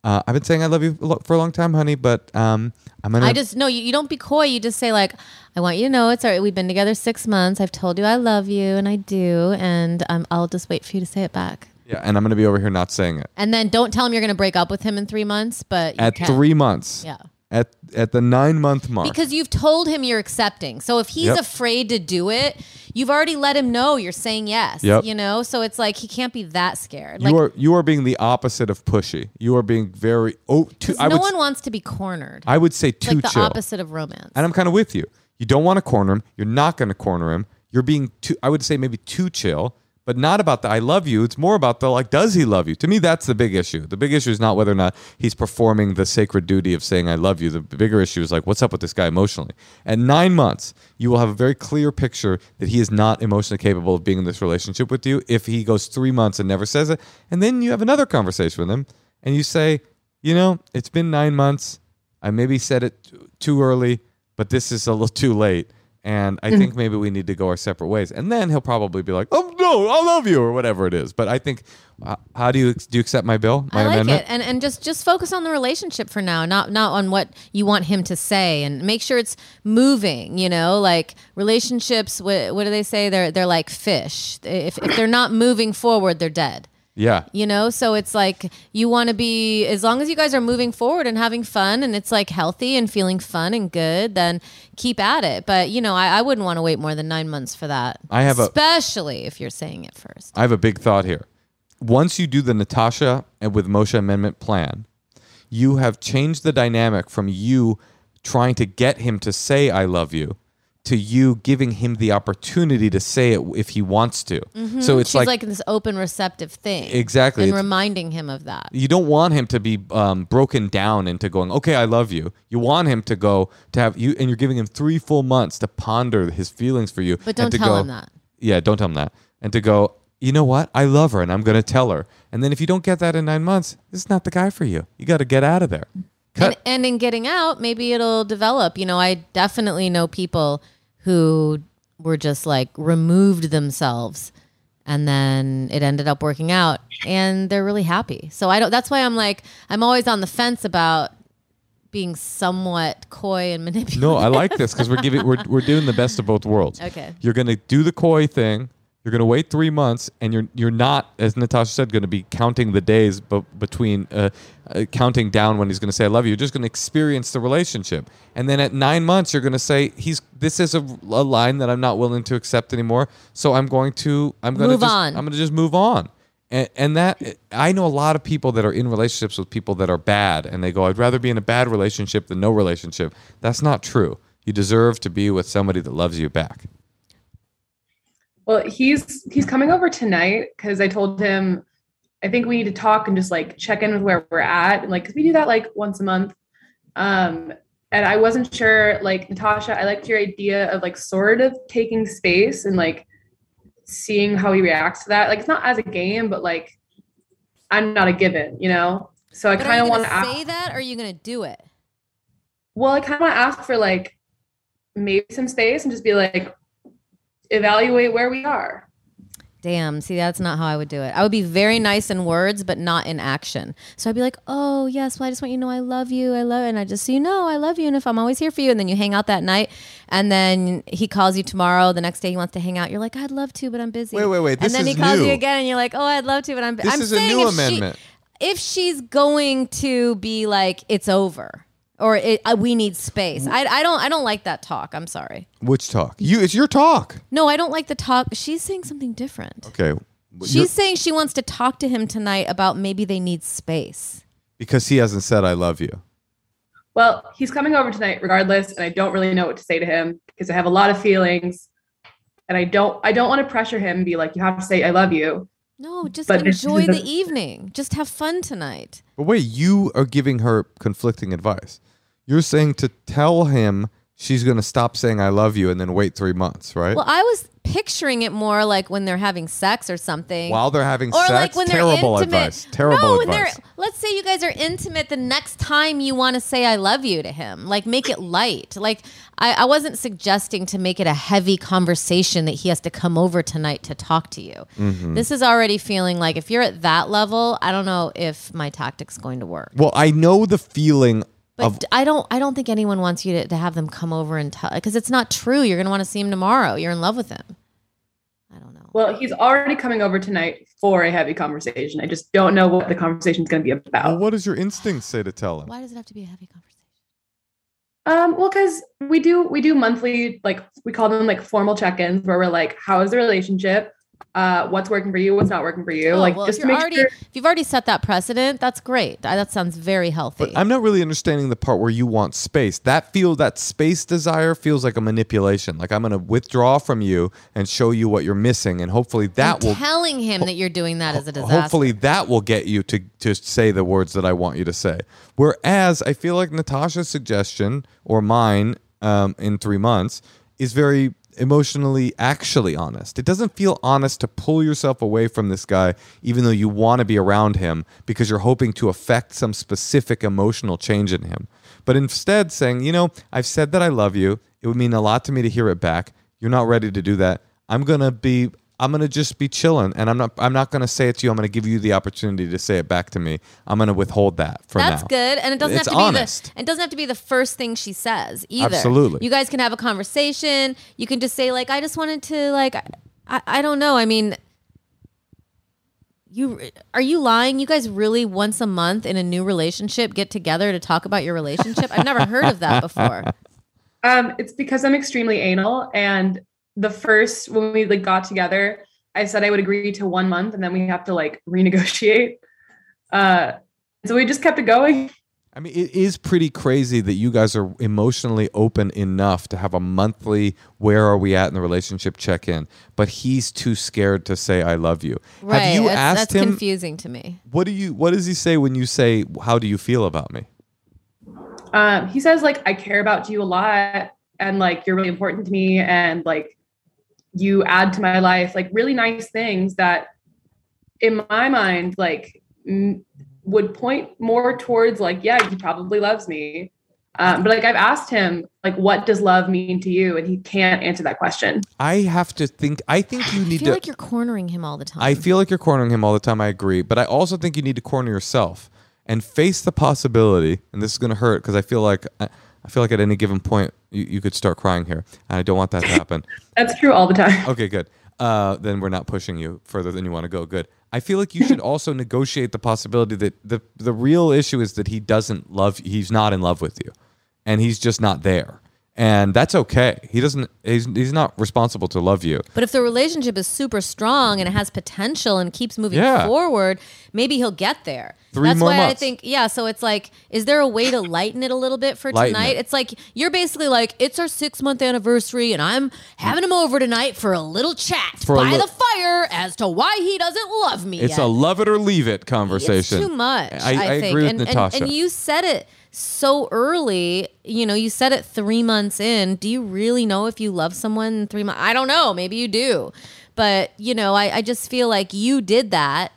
uh, "I've been saying I love you lo- for a long time, honey, but um, I'm gonna." I just no, you, you don't be coy. You just say like, I want you to know it's all right. We've been together six months. I've told you I love you, and I do, and um, I'll just wait for you to say it back. yeah, and I'm gonna be over here not saying it And then don't tell him you're going to break up with him in three months. But you at can. three months. yeah, At at the nine month mark. because you've told him you're accepting. So if he's Yep. afraid to do it, you've already let him know you're saying yes. Yep. You know, so it's like he can't be that scared. Like you are you are being the opposite of pushy. You are being very oh too. no would one wants to be cornered. I would say too like the chill. opposite of romance. And I'm kind of with you. You don't want to corner him. You're not going to corner him. You're being too, I would say maybe too chill, but not about the I love you. It's more about the like, does he love you? To me, that's the big issue. The big issue is not whether or not he's performing the sacred duty of saying I love you. The bigger issue is like, what's up with this guy emotionally? At nine months, you will have a very clear picture that he is not emotionally capable of being in this relationship with you if he goes three months and never says it. And then you have another conversation with him and you say, you know, it's been nine months. I maybe said it too early, but this is a little too late. And I think maybe we need to go our separate ways. And then he'll probably be like, "Oh no, I love you," or whatever it is. But I think, uh, how do you do? You accept my bill, my I like amendment? it, and and just just focus on the relationship for now, not not on what you want him to say, and make sure it's moving. You know, like relationships. What, what do they say? They're they're like fish. If if they're not moving forward, they're dead. Yeah, You know, so it's like you want to be as long as you guys are moving forward and having fun, and it's like healthy and feeling fun and good. Then keep at it. But you know, I, I wouldn't want to wait more than nine months for that. I have a- especially if you're saying it first. I have a big thought here. Once you do the Natasha and with Moshe amendment plan, you have changed the dynamic from you trying to get him to say "I love you" to you giving him the opportunity to say it if he wants to. So it's She's like, like, this open, receptive thing. Exactly. and reminding him of that. you don't want him to be um, broken down into going, okay, I love you. You want him to go to have you, and you're giving him three full months to ponder his feelings for you. But don't tell go- him that. Yeah, don't tell him that. And to go, you know what? I love her, and I'm going to tell her. And then if you don't get that in nine months, this is not the guy for you. You got to get out of there. And, and in getting out, maybe it'll develop. You know, I definitely know people who were just like removed themselves and then it ended up working out and they're really happy. So I don't that's why I'm like I'm always on the fence about being somewhat coy and manipulative. No, I like this because we're giving we're we're doing the best of both worlds. Okay. You're gonna do the coy thing. You're gonna wait three months, and you're you're not, as Natasha said, gonna be counting the days, but between uh, uh, counting down when he's gonna say "I love you." You're just gonna experience the relationship, and then at nine months, you're gonna say, "He's this is a, a line that I'm not willing to accept anymore." So I'm going to I'm gonna Move just, on. I'm gonna just move on. And, and that I know a lot of people that are in relationships with people that are bad, and they go, "I'd rather be in a bad relationship than no relationship." That's not true. You deserve to be with somebody that loves you back. Well, he's he's coming over tonight because I told him I think we need to talk and just like check in with where we're at, and like because we do that like once a month. Um, and I wasn't sure, like Natasha, I liked your idea of like sort of taking space and like seeing how he reacts to that. Like it's not as a game, but like I'm not a given, you know. So I kind of want to say that, or are you gonna do it? Well, I kind of want to ask for like maybe some space and just be like, evaluate where we are. Damn, see, that's not how I would do it. I would be very nice in words, but not in action. So I'd be like, oh, yes, well, I just want you to know I love you. I love And I just so you know, I love you. And if I'm always here for you. And then you hang out that night. And then he calls you tomorrow. The next day he wants to hang out. You're like, I'd love to, but I'm busy. Wait, wait, wait. This and then is he calls new. you again and you're like, oh, I'd love to, but I'm This I'm is a saying new if she- amendment. if she's going to be like, it's over. Or it, uh, we need space. I, I don't I don't like that talk. I'm sorry. Which talk? You. It's your talk. No, I don't like the talk. She's saying something different. Okay. She's You're- saying she wants to talk to him tonight about maybe they need space. because he hasn't said I love you. Well, he's coming over tonight regardless, and I don't really know what to say to him because I have a lot of feelings, and I don't I don't want to pressure him and be like, you have to say I love you. No, just But this enjoy is the a- evening. Just have fun tonight. But wait, you are giving her conflicting advice. You're saying to tell him she's going to stop saying I love you and then wait three months, right? Well, I was picturing it more like when they're having sex or something. While they're having or sex, like when they're terrible intimate. advice. Terrible no, when advice. they're let's say you guys are intimate the next time you want to say I love you to him. Like make it light. Like I, I wasn't suggesting to make it a heavy conversation that he has to come over tonight to talk to you. Mm-hmm. This is already feeling like if you're at that level, I don't know if my tactic's going to work. Well, I know the feeling But of d- I don't. I don't think anyone wants you to, to have them come over and tell because it's not true. You're going to want to see him tomorrow. You're in love with him. I don't know. Well, he's already coming over tonight for a heavy conversation. I just don't know what the conversation is going to be about. well, what does your instinct say to tell him? Why does it have to be a heavy conversation? Um, well, because we do we do monthly like we call them like formal check-ins where we're like, how is the relationship? Uh, what's working for you? What's not working for you? Oh, like well, just if you're make already sure. if you've already set that precedent, that's great. That, that sounds very healthy. But I'm not really understanding the part where you want space. That feel that space desire feels like a manipulation. Like I'm going to withdraw from you and show you what you're missing, and hopefully that And will telling him that you're doing that is a disaster. hopefully that will get you to to say the words that I want you to say. Whereas I feel like Natasha's suggestion or mine um, in three months is very emotionally actually honest. It doesn't feel honest to pull yourself away from this guy even though you want to be around him because you're hoping to affect some specific emotional change in him. But instead saying, you know, I've said that I love you. It would mean a lot to me to hear it back. You're not ready to do that. I'm going to be I'm gonna just be chilling, and I'm not. I'm not gonna say it to you. I'm gonna give you the opportunity to say it back to me. I'm gonna withhold that for That's now. good, and it doesn't It's have to honest. be the. It doesn't have to be the first thing she says either. Absolutely. you guys can have a conversation. You can just say like, "I just wanted to like, I, I don't know. I mean, you are you lying? You guys really once a month in a new relationship get together to talk about your relationship? I've never heard of that before. Um, it's because I'm extremely anal, and the first when we like got together, I said I would agree to one month, and then we have to like renegotiate. Uh, so we just kept it going. I mean, it is pretty crazy that you guys are emotionally open enough to have a monthly "Where are we at in the relationship?" check-in, but he's too scared to say "I love you." Right? Have you that's, asked that's him? confusing to me. What do you? What does he say when you say, "How do you feel about me?" Um, he says like I care about you a lot, and like you're really important to me, and like you add to my life like really nice things that, in my mind, like m- would point more towards like yeah, he probably loves me. Um, but like I've asked him like what does love mean to you, and he can't answer that question. I have to think. I think you need. I feel to. like you're cornering him all the time. I feel like you're cornering him all the time. I agree, but I also think you need to corner yourself and face the possibility. And this is going to hurt because I feel like I, I feel like at any given point you, you could start crying here, and I don't want that to happen. That's true all the time. Okay, good. Uh, then we're not pushing you further than you want to go. Good. I feel like you should also negotiate the possibility that the the real issue is that he doesn't love. He's not in love with you, and he's just not there. And that's okay. He doesn't. He's he's not responsible to love you. But if the relationship is super strong and it has potential and keeps moving Yeah. forward, maybe he'll get there. Three That's more why I think, yeah. So it's like, is there a way to lighten it a little bit for Lighten tonight? it. It's like you're basically like, it's our six month anniversary, and I'm having him over tonight for a little chat For by li- the fire as to why he doesn't love me. It's yet. a love it or leave it conversation. It's too much. I, I, I think. agree with and, Natasha. And, and you said it so early. You know, you said it three months in. Do you really know if you love someone three months? I don't know. Maybe you do, but you know, I, I just feel like you did that.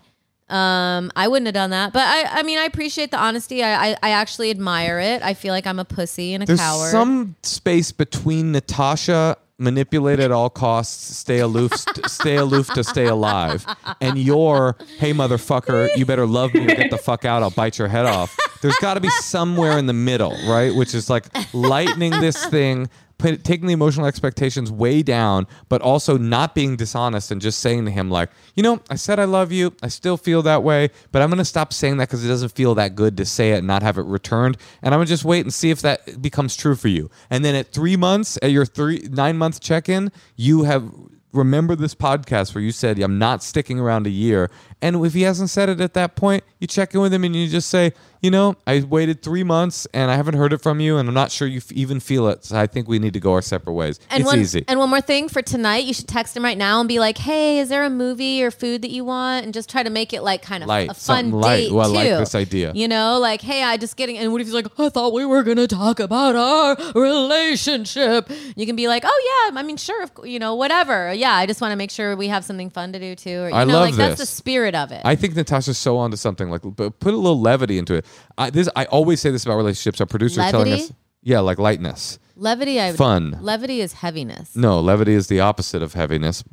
Um, I wouldn't have done that, but I, I mean, I appreciate the honesty. I, I, I actually admire it. I feel like I'm a pussy and a There's coward. some space between Natasha manipulate at all costs, stay aloof, st- stay aloof to stay alive, and your hey motherfucker, you better love me get the fuck out. I'll bite your head off. There's got to be somewhere in the middle, right? Which is like lightening this thing. Taking the emotional expectations way down, but also not being dishonest and just saying to him, like, you know, I said I love you. I still feel that way, but I'm going to stop saying that because it doesn't feel that good to say it and not have it returned. And I'm going to just wait and see if that becomes true for you. And then at three months, at your three, nine month check in, you have remember this podcast where you said, I'm not sticking around a year. And if he hasn't said it at that point, you check in with him and you just say, you know, I waited three months and I haven't heard it from you, and I'm not sure you f- even feel it. So I think we need to go our separate ways. And it's one, easy. And one more thing for tonight, you should text him right now and be like, "Hey, is there a movie or food that you want?" And just try to make it like kind of Light, a fun light. date Well, I too. like this idea. You know, like, "Hey, I just getting." And what if he's like, I thought we were gonna talk about our relationship. You can be like, "Oh yeah, I mean, sure, of cou- you know, whatever. Yeah, I just want to make sure we have something fun to do too." Or, you I know, love like that's the spirit of it. I think Natasha's so onto something. Like, put a little levity into it. I, this I always say this about relationships. Our producer is telling us, yeah, like lightness. levity, I would, Fun. Levity is heaviness. No, levity is the opposite of heaviness.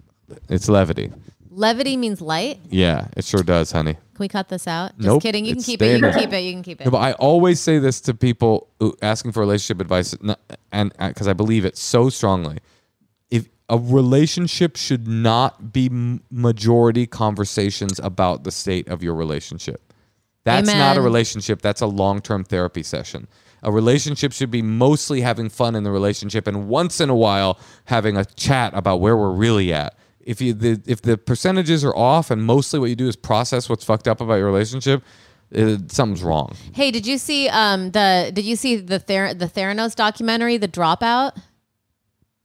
It's levity. Levity means light. Yeah, it sure does, honey. Can we cut this out? Just Nope, kidding. You can keep it. You can keep it. You can keep it. No, but I always say this to people asking for relationship advice, and because I believe it so strongly. If a relationship should not be majority conversations about the state of your relationship, that's not a relationship. That's a long term therapy session. A relationship should be mostly having fun in the relationship, and once in a while having a chat about where we're really at. If you the if the percentages are off, and mostly what you do is process what's fucked up about your relationship, uh, something's wrong. Hey, did you see um the did you see the Ther- the Theranos documentary, The Dropout?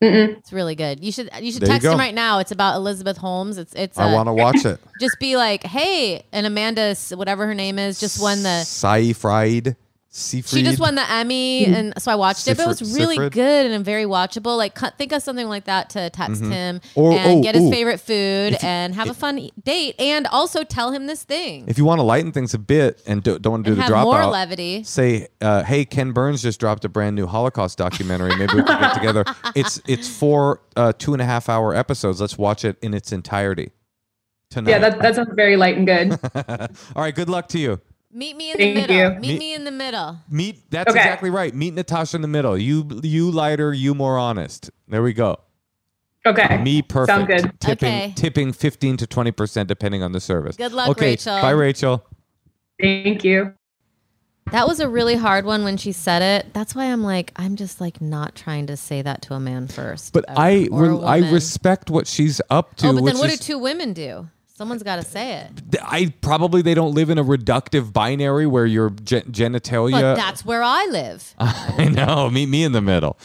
Mm-mm. It's really good. You should you should There you text him right now. It's about Elizabeth Holmes. It's it's I uh, want to watch it. just be like, hey, and Amanda, S- whatever her name is, just won the. Seyfried. Seyfried. She just won the Emmy, and so I watched it. But it was really Sifrid? good and very watchable. Like, think of something like that to text him Mm-hmm. Or- and oh, get his ooh. favorite food and have a fun date, and also tell him this thing If you want to lighten things a bit and do, don't want to do and the have more dropout, levity. say, uh, "Hey, Ken Burns just dropped a brand new Holocaust documentary. Maybe we can get together." It's it's four uh, two and a half hour episodes. Let's watch it in its entirety tonight. Yeah, that, that sounds very light and good. All right. Good luck to you. Meet me in Thank the middle. you. Meet Me- me in the middle. Meet that's Okay. exactly right. Meet Natasha in the middle. You you lighter, you more honest. There we go. Okay. Me perfect. Sound good. Tipping Okay. tipping fifteen to twenty percent depending on the service. Good luck, okay. Rachel. Bye, Rachel. Thank you. That was a really hard one when she said it. That's why I'm like, I'm just like not trying to say that to a man first. But ever, I re- I respect what she's up to. Oh, but then what is- do two women do? Someone's got to say it. I probably they don't live in a reductive binary where your gen- genitalia. But that's where I live. I know. Meet me in the middle.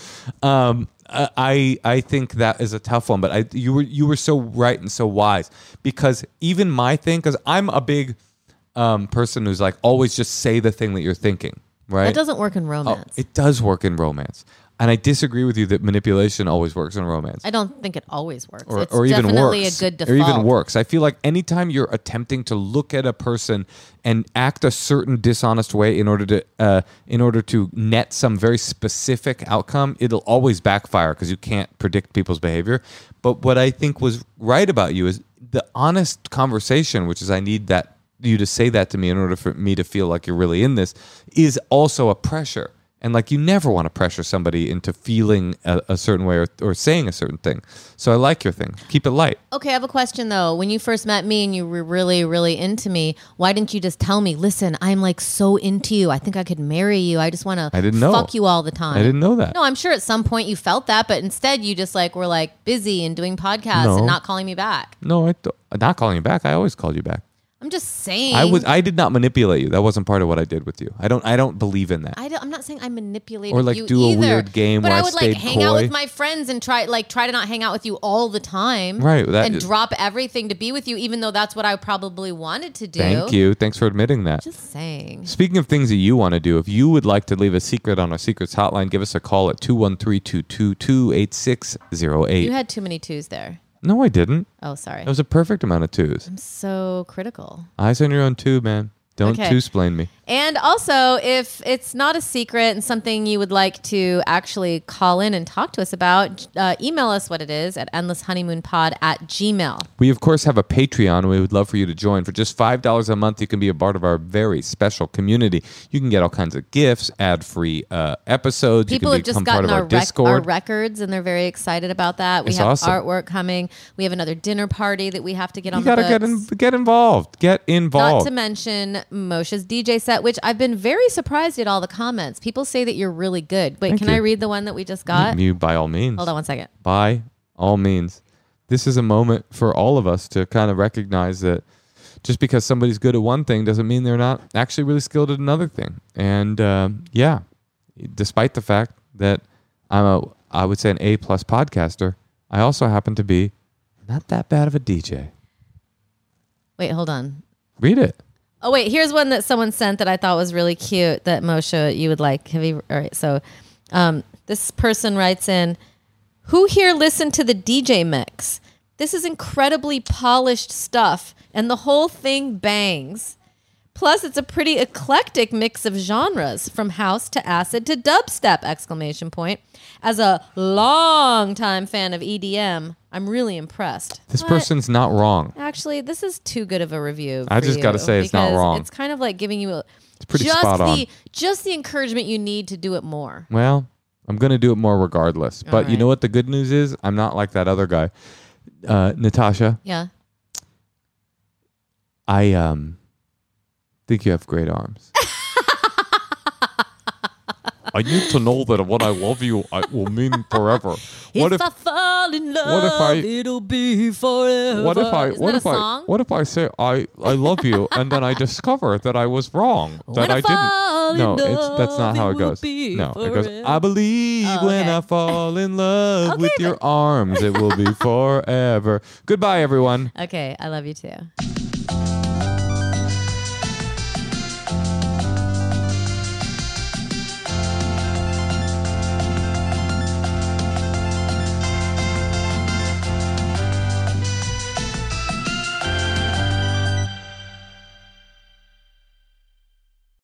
Um, uh, I I think that is a tough one, but I you were you were so right and so wise because even my thing because I'm a big um, person who's like always just say the thing that you're thinking, right? That doesn't work in Oh, romance. it does work in romance, and I disagree with you that manipulation always works in romance I don't think it always works. or, it's or even definitely works, a good or even works. I feel like anytime you're attempting to look at a person and act a certain dishonest way in order to uh, in order to net some very specific outcome, it'll always backfire because you can't predict people's behavior. But what I think was right about you is the honest conversation, which is I need that you to say that to me in order for me to feel like you're really in this, is also a pressure. And like you never want to pressure somebody into feeling a, a certain way or, or saying a certain thing. So I like your thing. Keep it light. Okay, I have a question though. When you first met me and you were really, really into me, why didn't you just tell me, listen, I'm like so into you. I think I could marry you. I just want to I didn't know. fuck you all the time. I didn't know that. No, I'm sure at some point you felt that, but instead you just like were like busy and doing podcasts No. and not calling me back. No, I th- not calling you back. I always called you back. I'm just saying. I was I did not manipulate you. That wasn't part of what I did with you. I don't I don't believe in that. I I'm not saying I manipulated Or, like, you do a weird game but I I would like stayed hang out with my friends and try like try to not hang out with you all the time, Right, that and drop everything to be with you, even though that's what I probably wanted to do. Thank you. Thanks for admitting that. Just saying. Speaking of things that you want to do, if you would like to leave a secret on our secrets hotline, give us a call at 213-222-8608. You had too many twos there. No, I didn't. Oh, sorry. That was a perfect amount of twos. I'm so critical. Eyes on your own too, man. Don't Okay. two-splain me. And also, if it's not a secret and something you would like to actually call in and talk to us about, uh, email us what it is at endlesshoneymoonpod at gmail. We, of course, have a Patreon. We would love for you to join. For just $5 a month, you can be a part of our very special community. You can get all kinds of gifts, ad-free uh, episodes. People you have just gotten of our, our, rec- our records and they're very excited about that. We It's have awesome. artwork coming. We have another dinner party that we have to get on you the gotta get in, get involved. Get involved. Not to mention Moshe's DJ set, which I've been very surprised at all the comments. People say that you're really good. Wait, Thank can you. I read the one that we just got? you, by all means. Hold on one second. by all means. This is a moment for all of us to kind of recognize that just because somebody's good at one thing doesn't mean they're not actually really skilled at another thing. And um, yeah, despite the fact that I'm a, I would say an A plus podcaster, I also happen to be not that bad of a DJ. Wait, hold on. Read it. Oh wait, here's one that someone sent that I thought was really cute that Moshe you would like. Have you? All right, so um, this person writes in, "Who here listened to the DJ mix? This is incredibly polished stuff, and the whole thing bangs. Plus, it's a pretty eclectic mix of genres, from house to acid to dubstep! Exclamation point. As a long-time fan of EDM, I'm really impressed. This person's not wrong. Actually, this is too good of a review. I just gotta say it's not wrong. It's kind of like giving you a, it's pretty just spot on. the just the encouragement you need to do it more. Well, I'm going to do it more regardless. But you know what the good news is? I'm not like that other guy. Uh, Natasha, Yeah. I um think you have great arms. I need to know that what I love you, I will mean forever. What if I fall in love, what if I- it'll be forever. what if I Isn't what if I what if I say I I love you and then I discover that I was wrong that I I didn't. No, it's that's not how it goes. No, it goes. I believe Oh, when. I fall in love Okay, with your arms, it will be forever. Goodbye, everyone. Okay, I love you too.